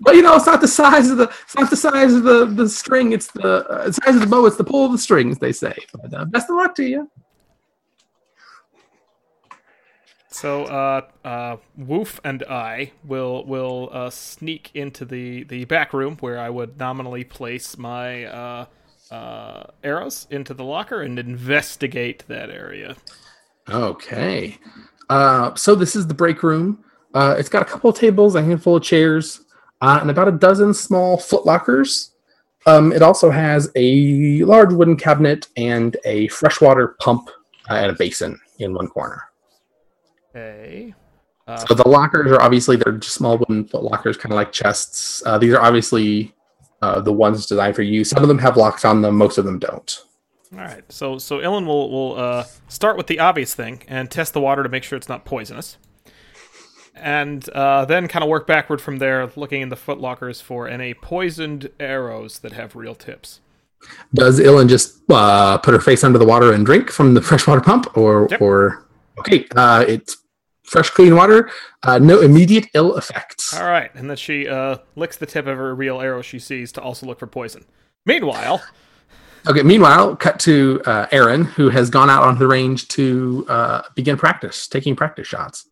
But you know, it's not the size of the it's not the size of the the string. It's the uh, size of the bow. It's the pull of the strings. They say. But uh, best of luck to you. So, uh, uh, Woof and I will will uh, sneak into the the back room where I would nominally place my uh, uh, arrows into the locker and investigate that area. Okay. Uh, so this is the break room. Uh, it's got a couple of tables, a handful of chairs, uh, and about a dozen small foot lockers. Um, it also has a large wooden cabinet and a freshwater pump uh, and a basin in one corner. Okay. Uh, So the lockers are obviously they're just small wooden foot lockers, kind of like chests. Uh, these are obviously uh, the ones designed for you. Some of them have locks on them, most of them don't. all right. So so Illyn will will uh, start with the obvious thing and test the water to make sure it's not poisonous. and uh, then kind of work backward from there, looking in the footlockers for any poisoned arrows that have real tips. Does Illyn just uh, put her face under the water and drink from the <laughs> freshwater pump, or Yep. or okay? Uh, it's fresh, clean water. Uh, no immediate ill effects. All right, and then she uh, licks the tip of her real arrow she sees to also look for poison. Meanwhile, Okay. Meanwhile, cut to uh, Aaron, who has gone out onto the range to uh, begin practice, taking practice shots.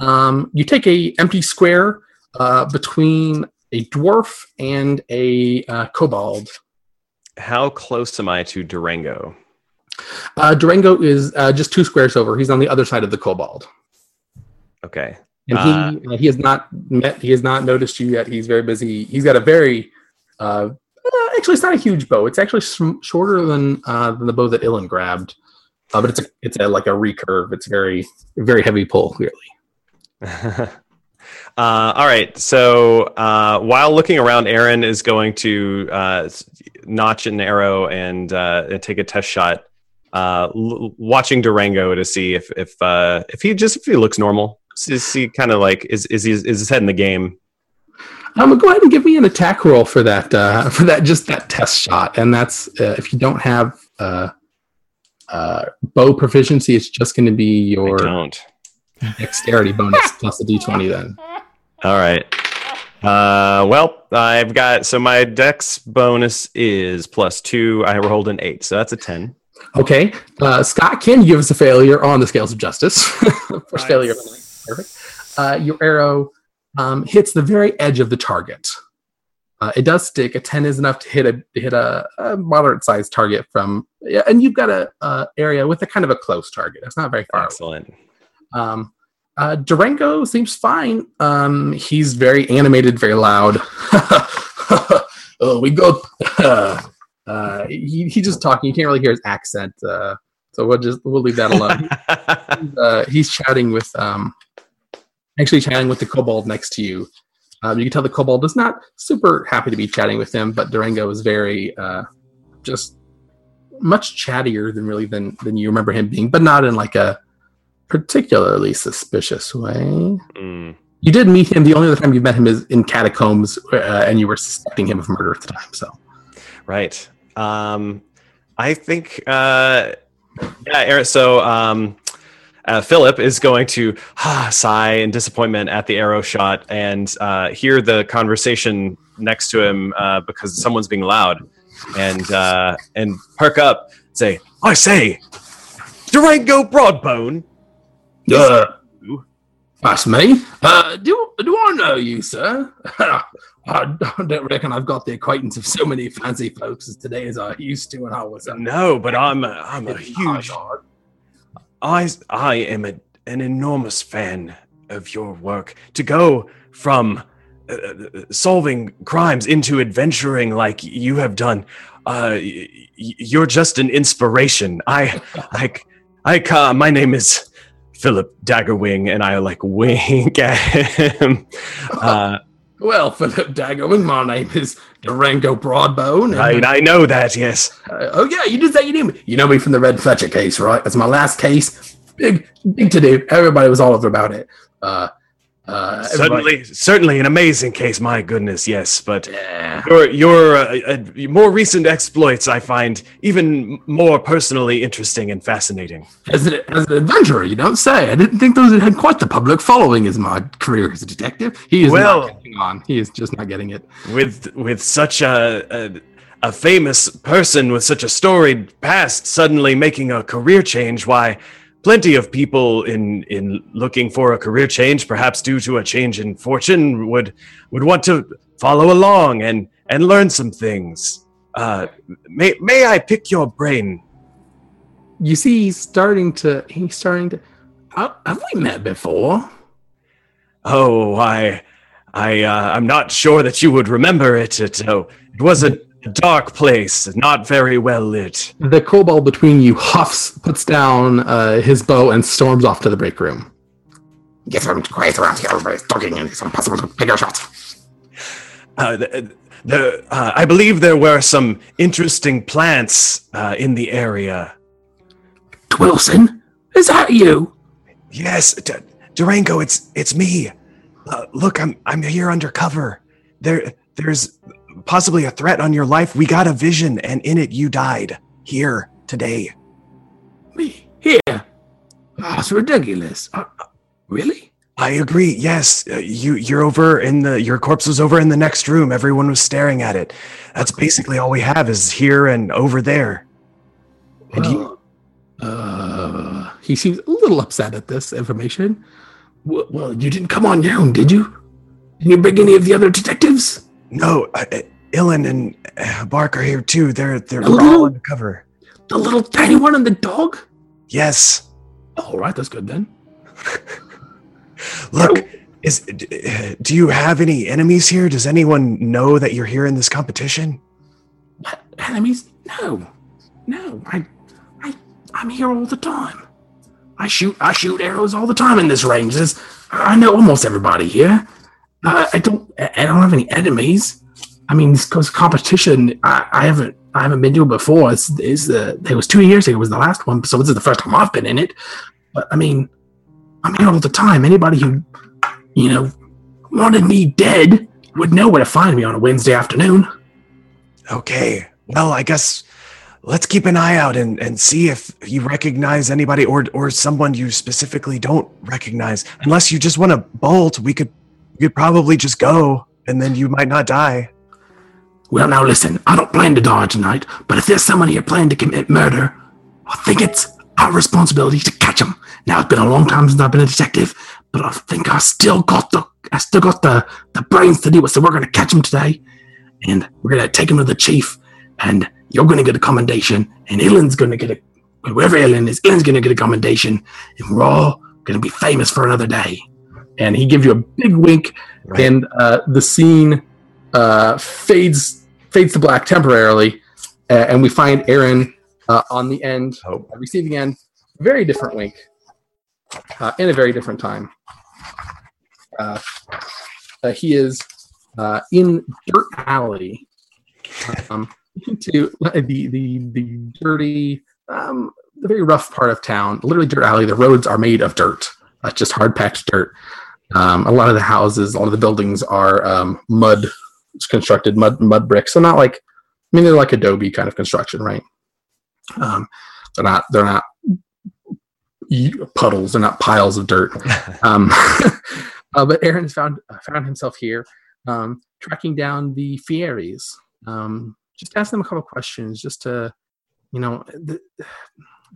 Um, you take a empty square uh, between a dwarf and a uh, kobold. How close am I to Durango? Uh, Durango is uh, just two squares over. He's on the other side of the kobold, Okay. and he uh, he has not met. He has not noticed you yet. He's very busy. He's got a very uh, uh, actually, it's not a huge bow. It's actually shorter than uh, than the bow that Illyn grabbed, uh, but it's a it's a like a recurve. It's very very heavy pull. Clearly, <laughs> uh, all right. So uh, while looking around, Aaron is going to uh, notch an arrow and uh, and take a test shot, uh, l- watching Durango to see if if uh, if he just if he looks normal. Is he kind of like is is he is his head in the game? I'm gonna go ahead and give me an attack roll for that uh, <laughs> for that just that test shot. And that's uh, if you don't have uh, uh, bow proficiency, it's just going to be your don't. dexterity bonus <laughs> plus a d twenty. Then All right. Uh, well, I've got so my dex bonus is plus two. I rolled an eight, so that's a ten. okay, uh, Scott, can you give us a failure on the scales of justice? <laughs> First failure. Of the night. Perfect. Uh, your arrow um, hits the very edge of the target. Uh, it does stick. A ten is enough to hit a hit a, a moderate sized target from, and you've got a, a area with a kind of a close target. It's not very far. away. Excellent. Um, uh, Durango seems fine. Um, he's very animated, very loud. <laughs> oh, we go. <laughs> uh, he he just talking. You can't really hear his accent. Uh, so we'll just we'll leave that alone. <laughs> uh, he's chatting with um, actually chatting with the kobold next to you. Um, you can tell the kobold is not super happy to be chatting with him, but Durango is very uh, just much chattier than really than than you remember him being, but not in like a particularly suspicious way. Mm. You did meet him. The only other time you've met him is in catacombs, uh, and you were suspecting him of murder at the time. So Right. Um, I think, uh, yeah, Eric. So, um, uh, Philip is going to ah, <sighs> sigh in disappointment at the arrow shot and uh, hear the conversation next to him uh, because someone's being loud, and uh, and perk up, and say, "I say, Durango Broadbone." Uh, that's me. Uh, do do I know you, sir? <laughs> I don't reckon I've got the acquaintance of so many fancy folks as today as I used to when I was No, but I'm a, I'm a huge. I I am a, an enormous fan of your work. To go from uh, solving crimes into adventuring like you have done, uh, y- you're just an inspiration. I <laughs> I I ca- my name is Philip Daggerwing, and I like <laughs> wink at him. Well, Philip Daggerman, my name is Durango Broadbone. and- I I know that. Yes. Uh, oh yeah, you did say you knew me. You know me from the Red Fletcher case, right? That's my last case. Big, big to do. Everybody was all over about it. Uh, uh, Certainly, certainly an amazing case. My goodness, yes, but Yeah. your your uh, uh, more recent exploits I find even more personally interesting and fascinating. As, an, as an adventurer, you don't say. I didn't think those had quite the public following as my career as a detective. He is Well- not getting on. He is just not getting it. With with such a, a a famous person with such a storied past suddenly making a career change, why? Plenty of people in in looking for a career change, perhaps due to a change in fortune, would would want to follow along and and learn some things. Uh, may may I pick your brain You see, he's starting to. He's starting to. Have we met before? Oh, I, I, uh, I'm not sure that you would remember it. It, oh, it was a dark place, not very well lit. The kobold between you huffs, puts down uh, his bow, and storms off to the break room. Get some quiet around here. Everybody's talking and it's impossible to pick a shot. Uh, the, the, uh, I believe there were some interesting plants uh, in the area. Wilson, is that you? Yes, D- Durango, it's it's me. Uh, look, I'm I'm here undercover. There there's possibly a threat on your life. We got a vision, and in it, you died here today. Me here? That's ridiculous. Uh, really? I agree. Yes, uh, you you're over in the your corpse was over in the next room. Everyone was staring at it. That's basically all we have is here and over there. And you, uh, he seems a little upset at this information. Well, well, you didn't come on your own, did you? Did you bring any of the other detectives? No, uh, uh, Illyn and uh, Bark are here too. They're they're The we're all little- undercover. The little tiny one and the dog? Yes. All right, that's good then. <laughs> Look, is do you have any enemies here? Does anyone know that you're here in this competition? What? Enemies? No. No. I I I'm here all the time. I shoot I shoot arrows all the time in this range. There's, I know almost everybody here. I don't I don't have any enemies. I mean, goes competition. I, I haven't I haven't been to it before. It's, it's it was two years ago. It was the last one, so this is the first time I've been in it. But I mean, I'm here all the time. Anybody who you know wanted me dead would know where to find me on a Wednesday afternoon. Okay. Well, I guess let's keep an eye out and, and see if you recognize anybody or or someone you specifically don't recognize. Unless you just want to bolt, we could we could probably just go and then you might not die. Well, now listen, I don't plan to die tonight, but if there's someone here planning to commit murder, I think it's our responsibility to catch them. Now, it's been a long time since I've been a detective, but I think I still got the I still got the, the brains to do it. So we're gonna catch him today, and we're gonna take him to the chief, and you're gonna get a commendation, and Ellen's gonna get a whoever Ellen is, Ellen's gonna get a commendation, and we're all gonna be famous for another day. And he gives you a big wink, Right. and uh, the scene uh, fades fades to black temporarily, uh, and we find Aaron uh, on the end, Oh. receiving end. Very different wink, uh, in a very different time. Uh, uh, he is uh, in Dirt Alley, um, to the the the dirty, um, the very rough part of town. Literally, Dirt Alley. The roads are made of dirt. Uh, just hard packed dirt. Um, a lot of the houses, a lot of the buildings are um, mud constructed, mud mud bricks. So not like, I mean, they're like Adobe kind of construction, right? Um, they're not they're not puddles. They're not piles of dirt. <laughs> Um, <laughs> uh, but Aaron's found uh, found himself here, um, tracking down the Fieries. Um, just ask them a couple questions, just to, you know, the,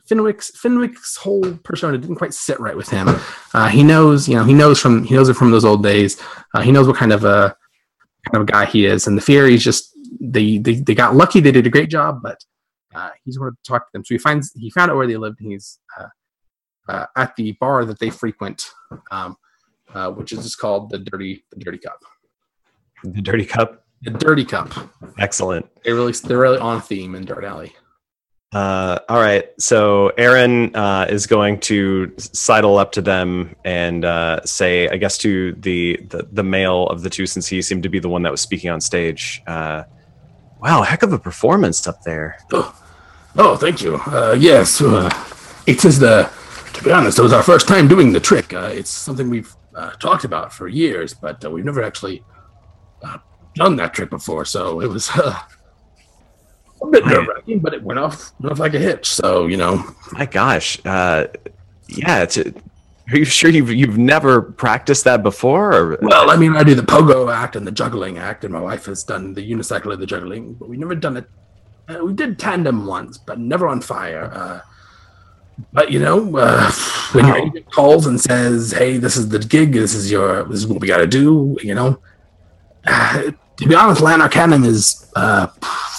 Finwick's Finwick's whole persona didn't quite sit right with him. Uh, he knows, you know, he knows from he knows it from those old days. Uh, he knows what kind of a kind of a guy he is, and the Fieries just they they, they got lucky. They did a great job, but uh, he's wanted to talk to them. So he finds he found out where they lived, and he's uh, uh, at the bar that they frequent, um, uh, which is just called the Dirty the Dirty Cup. The dirty cup. The Dirty Cup. Excellent. They really they're really on theme in Dirt Alley. Uh, all right. So Aaron uh, is going to sidle up to them and uh, say, I guess, to the, the the male of the two, since he seemed to be the one that was speaking on stage. Uh, wow, heck of a performance up there. Oh, oh thank you. Uh, yes, uh, it is the. To be honest, it was our first time doing the trick. It's something we've talked about for years, but we've never actually done that trick before. So it was <laughs> uh, a bit nerve wracking, but it went off, went off like a hitch. So you know, My gosh. Uh, yeah. It's, are you sure you've you've never practiced that before? Or, well, I mean, I do the pogo act and the juggling act, and my wife has done the unicycle of the juggling, but we've never done it. Uh, we did tandem once, but never on fire. Uh, but you know, uh, when your agent calls and says, "Hey, this is the gig. This is your. This is what we got to do," you know. Uh, to be honest, Lan Arcanym is uh,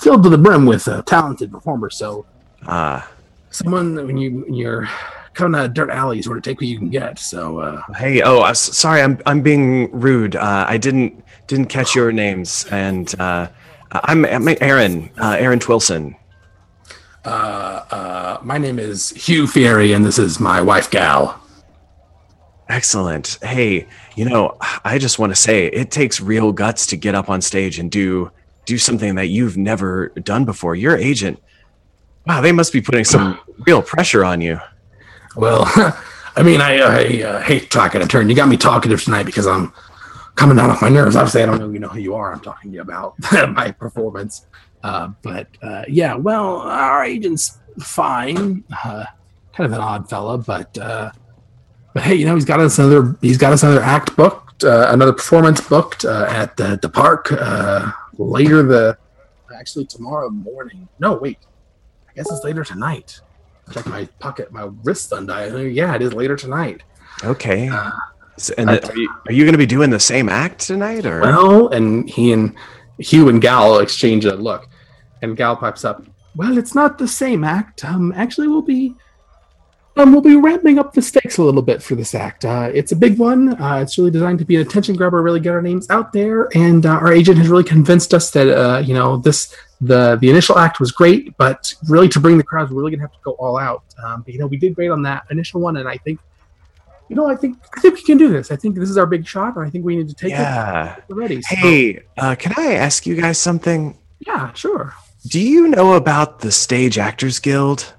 filled to the brim with uh, talented performers. So, Ah, someone when you when you're coming out of dirt alley, sort of take what you can get. So, uh, hey. Oh, sorry. I'm I'm being rude. Uh, I didn't didn't catch your names, and uh, I'm, I'm Aaron. Uh, Aaron Twillson. uh, uh, my name is Hugh Fieri, and this is my wife, Gal. Excellent. Hey, you know, I just want to say it takes real guts to get up on stage and do do something that you've never done before. Your agent, wow, they must be putting some <sighs> real pressure on you. Well, <laughs> I mean, I, I uh, hate talking a turn. You got me talkative tonight because I'm coming down off my nerves. Obviously, I don't know you know who you are. I'm talking to you about <laughs> my performance. Uh, but uh, yeah, well, our agent's fine. Uh, kind of an odd fella, but uh, but hey, you know, he's got us another. He's got us another act booked, uh, another performance booked uh, at the, the park later. The actually tomorrow morning. No, wait. I guess it's later tonight. Check my pocket. My wrist undied. Yeah, it is later tonight. Okay. So- and are you, are you going to be doing the same act tonight, or Well, and he and Hugh and Gal exchange a look, and Gal pipes up. Well, it's not the same act. Um, actually, we'll be, um, we'll be ramping up the stakes a little bit for this act. Uh, it's a big one. Uh, it's really designed to be an attention grabber, really get our names out there, and uh, our agent has really convinced us that uh, you know this the the initial act was great, but really to bring the crowds, we're really gonna have to go all out. Um, but you know, we did great on that initial one, and I think. You know, I think I think we can do this. I think this is our big shot, and I think we need to take yeah? it already. So- Hey, uh, can I ask you guys something? yeah, sure. Do you know about the Stage Actors Guild?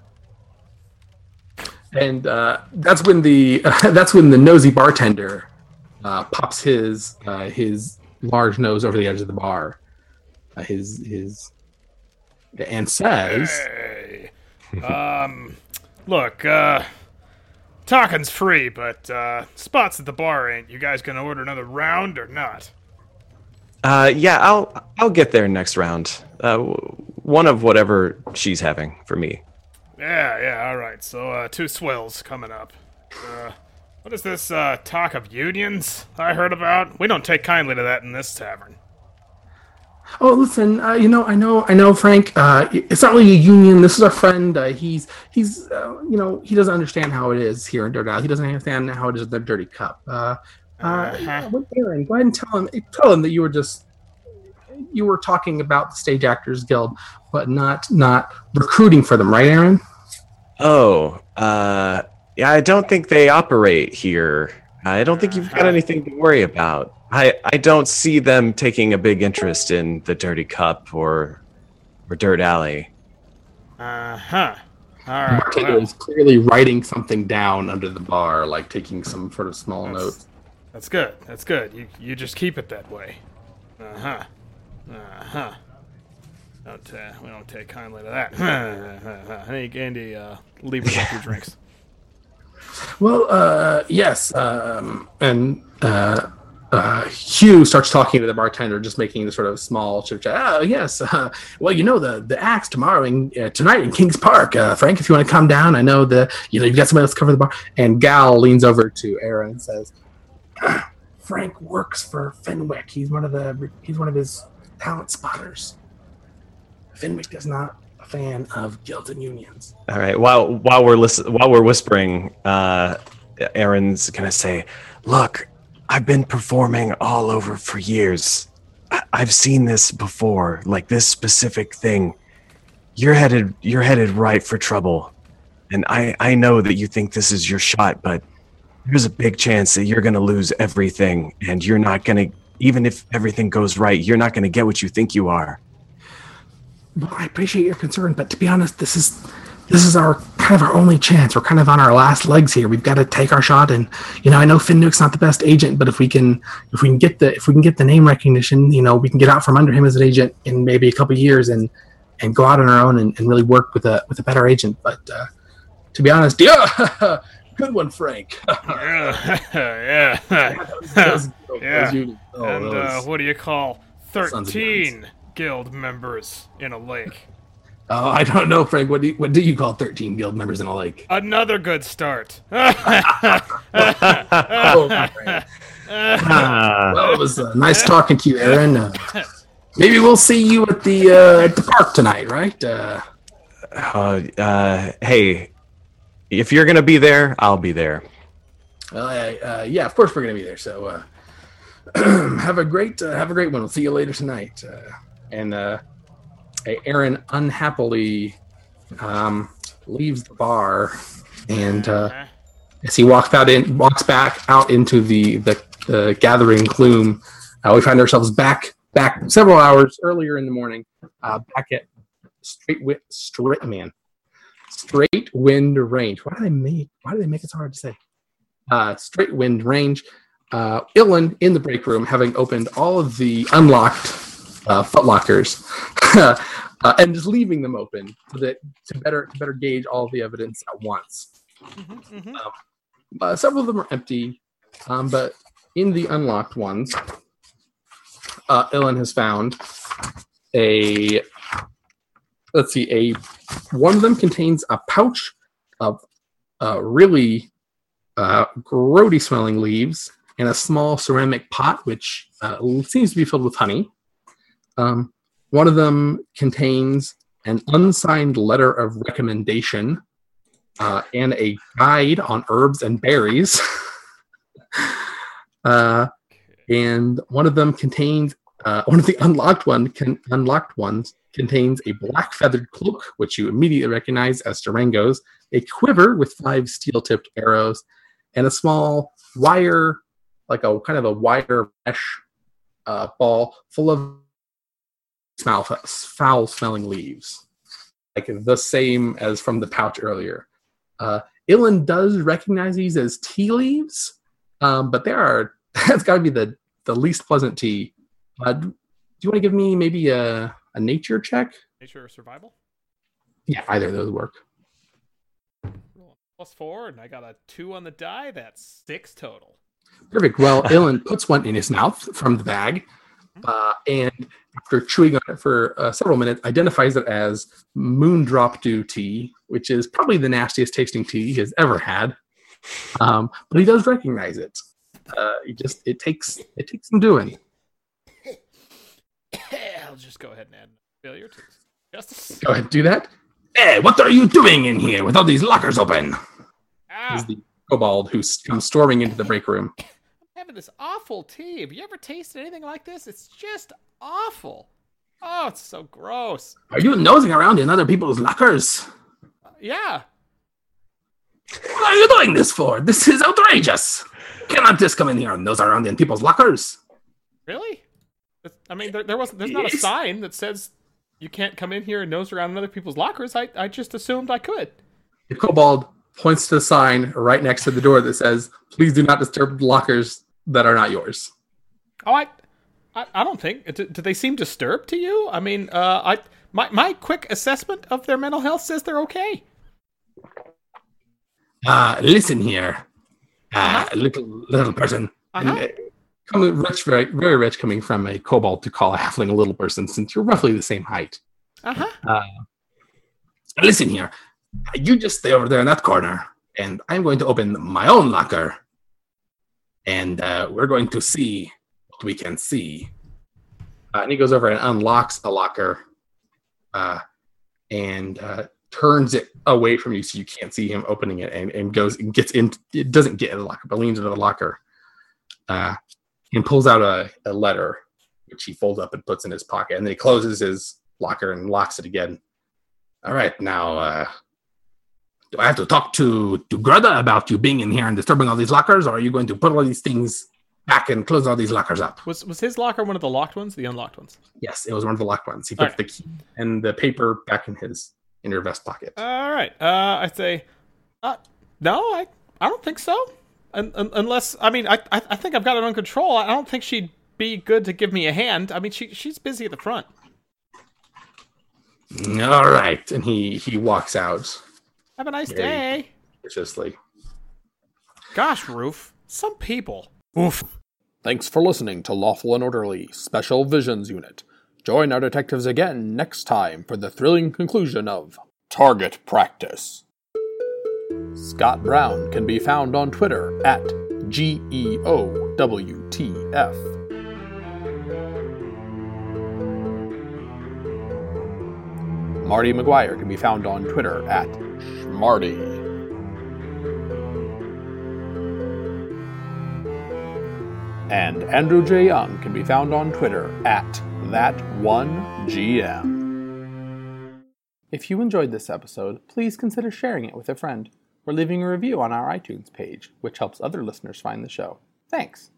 And uh, that's when the <laughs> that's when the nosy bartender uh, pops his uh, his large nose over the edge of the bar, uh, his his and says, Hey, um, look, uh, talking's free, but uh, spots at the bar ain't. You guys gonna order another round or not? Uh, yeah, I'll I'll get there next round. Uh, one of whatever she's having for me. Yeah, yeah, all right. So, uh, two swells coming up. Uh, what is this uh, talk of unions I heard about? We don't take kindly to that in this tavern. "Oh, listen, uh, you know, I know, I know, Frank. Uh, it's not really a union. This is our friend. Uh, he's he's uh, you know he doesn't understand how it is here in Dirt Alley. He doesn't understand how it is in the Dirty Cup. Uh, uh, yeah, what- Aaron, go ahead and tell him tell him that you were just you were talking about the Stage Actors Guild, but not not recruiting for them, right, Aaron? Oh, uh, yeah, I don't think they operate here. I don't think you've got anything to worry about. I, I don't see them taking a big interest in the Dirty Cup or or Dirt Alley. Uh huh. All The right. Well, is clearly writing something down under the bar, like taking some sort of small That's- notes. that's good. That's good. You you just keep it that way. Uh huh. Uh huh. Don't uh, we don't take kindly to that. <laughs> hey, Andy, uh, leave us up your drinks. Well, uh, yes, um, and uh, uh, Hugh starts talking to the bartender, just making the sort of small chit chat. Oh, yes. Uh, well, you know the the acts tomorrow in uh, tonight in Kings Park. Uh, Frank, if you want to come down, I know the you know you've got somebody else to cover the bar. And Gal leans over to Aaron and says, "Frank works for Fenwick. He's one of the he's one of his talent spotters. Fenwick is not a fan of guilds and unions." All right. While while we're listen, while we're whispering, uh, Aaron's gonna say, "Look, I've been performing all over for years. I- I've seen this before, like this specific thing. You're headed you're headed right for trouble, and I I know that you think this is your shot, but there's a big chance that you're gonna lose everything, and you're not gonna even if everything goes right, you're not gonna get what you think you are." Well, I appreciate your concern, but to be honest, this is this is our kind of our only chance. We're kind of on our last legs here. We've got to take our shot, and you know, I know Finwick's not the best agent, but if we can if we can get the if we can get the name recognition, you know, we can get out from under him as an agent in maybe a couple years and and go out on our own and, and really work with a with a better agent. But uh, to be honest, <laughs> yeah, good one, Frank. <laughs> <laughs> yeah, yeah. That was- that Yeah. Oh, and uh, what do you call thirteen guild members in a lake? oh, I don't know, Frank. What do you, what do you call thirteen guild members in a lake? Another good start. <laughs> Oh, Well, it was uh, nice talking to you, Aaron. Uh, maybe we'll see you at the uh, at the park tonight, right? Uh, Uh, uh, hey, if you're gonna be there, I'll be there. well, uh, yeah, of course we're gonna be there. So uh, <clears throat> have a great uh, have a great one. We'll see you later tonight. And uh, Aaron unhappily um, leaves the bar, and uh, as he walks out in walks back out into the the, the gathering gloom, uh, we find ourselves back back several hours earlier in the morning, uh, back at straight wi- straight man straight wind range. Why do they make why do they make it so hard to say? uh, straight wind range. Uh, Illyn in the break room, having opened all of the unlocked uh, footlockers, <laughs> uh, and just leaving them open so that to better to better gauge all the evidence at once. Mm-hmm, mm-hmm. Um, several of them are empty, um, but in the unlocked ones, uh, Illyn has found a let's see a one of them contains a pouch of uh, really uh, grody smelling leaves and a small ceramic pot which uh, seems to be filled with honey um, one of them contains an unsigned letter of recommendation uh, and a guide on herbs and berries. <laughs> Uh, and one of them contains uh, one of the unlocked one can, unlocked ones contains a black feathered cloak, which you immediately recognize as Durango's, a quiver with five steel tipped arrows, and a small wire, like a kind of a wire mesh uh, ball full of smell, foul smelling leaves, like the same as from the pouch earlier. Uh, Illyn does recognize these as tea leaves, um, but there are <laughs> that's got to be the the least pleasant tea. Uh, do you want to give me maybe a a nature check? Nature or survival? Yeah, either of those work. Plus four, and I got a two on the die. That's six total. Perfect. Well, Illyn puts one in his mouth from the bag, uh, and after chewing on it for uh, several minutes, identifies it as Moondrop Dew tea, which is probably the nastiest tasting tea he has ever had. Um, but he does recognize it. Uh, he just it takes it takes some doing. <coughs> I'll just go ahead and add failure to justice. Go ahead, do that. Hey, what are you doing in here with all these lockers open? Ah, Is the kobold who comes storming into the break room. Having this awful tea. Have you ever tasted anything like this? It's just awful. Oh, it's so gross. Are you nosing around in other people's lockers? Yeah. What are you doing this for? This is outrageous. Cannot just come in here and nose around in people's lockers. Really? I mean, there, there wasn't. There's not a sign that says you can't come in here and nose around in other people's lockers. I, I just assumed I could. The kobold points to the sign right next to the door that says, "Please do not disturb lockers that are not yours." Oh, I, I, I don't think. Do, do they seem disturbed to you? I mean, uh, I my my quick assessment of their mental health says they're okay. Uh, listen here, uh, little little person. Uh-huh. And, uh, coming rich, very very rich, coming from a kobold to call a halfling a little person, since you're roughly the same height. Uh huh. Uh, Listen here. You just stay over there in that corner, and I'm going to open my own locker, and uh, we're going to see what we can see. uh, and he goes over and unlocks a locker, uh, and uh, turns it away from you so you can't see him opening it, and, and goes and gets in. It doesn't get in the locker, but leans into the locker, uh, and pulls out a, a letter, which he folds up and puts in his pocket, and then he closes his locker and locks it again. All right, now, uh, do I have to talk to to Greta about you being in here and disturbing all these lockers, or are you going to put all these things back and close all these lockers up? Was was his locker one of the locked ones, the unlocked ones? Yes, it was one of the locked ones. He put Alright. the key and the paper back in his inner vest pocket. All right. Uh, I say, uh, no, I I don't think so. Un- un- unless I mean, I, I I think I've got it under control. I don't think she'd be good to give me a hand. I mean, she she's busy at the front. All right. and he he walks out Have a nice Very- day. viciously. Gosh, Roof. Some people. Oof. Thanks for listening to Lawful and Orderly Special Visions Unit. Join our detectives again next time for the thrilling conclusion of Target Practice. Scott Brown can be found on Twitter at E GEOWTF. Marty McGuire can be found on Twitter at Schmarty. And Andrew J. Young can be found on Twitter at that1gm. If you enjoyed this episode, please consider sharing it with a friend or leaving a review on our iTunes page, which helps other listeners find the show. Thanks.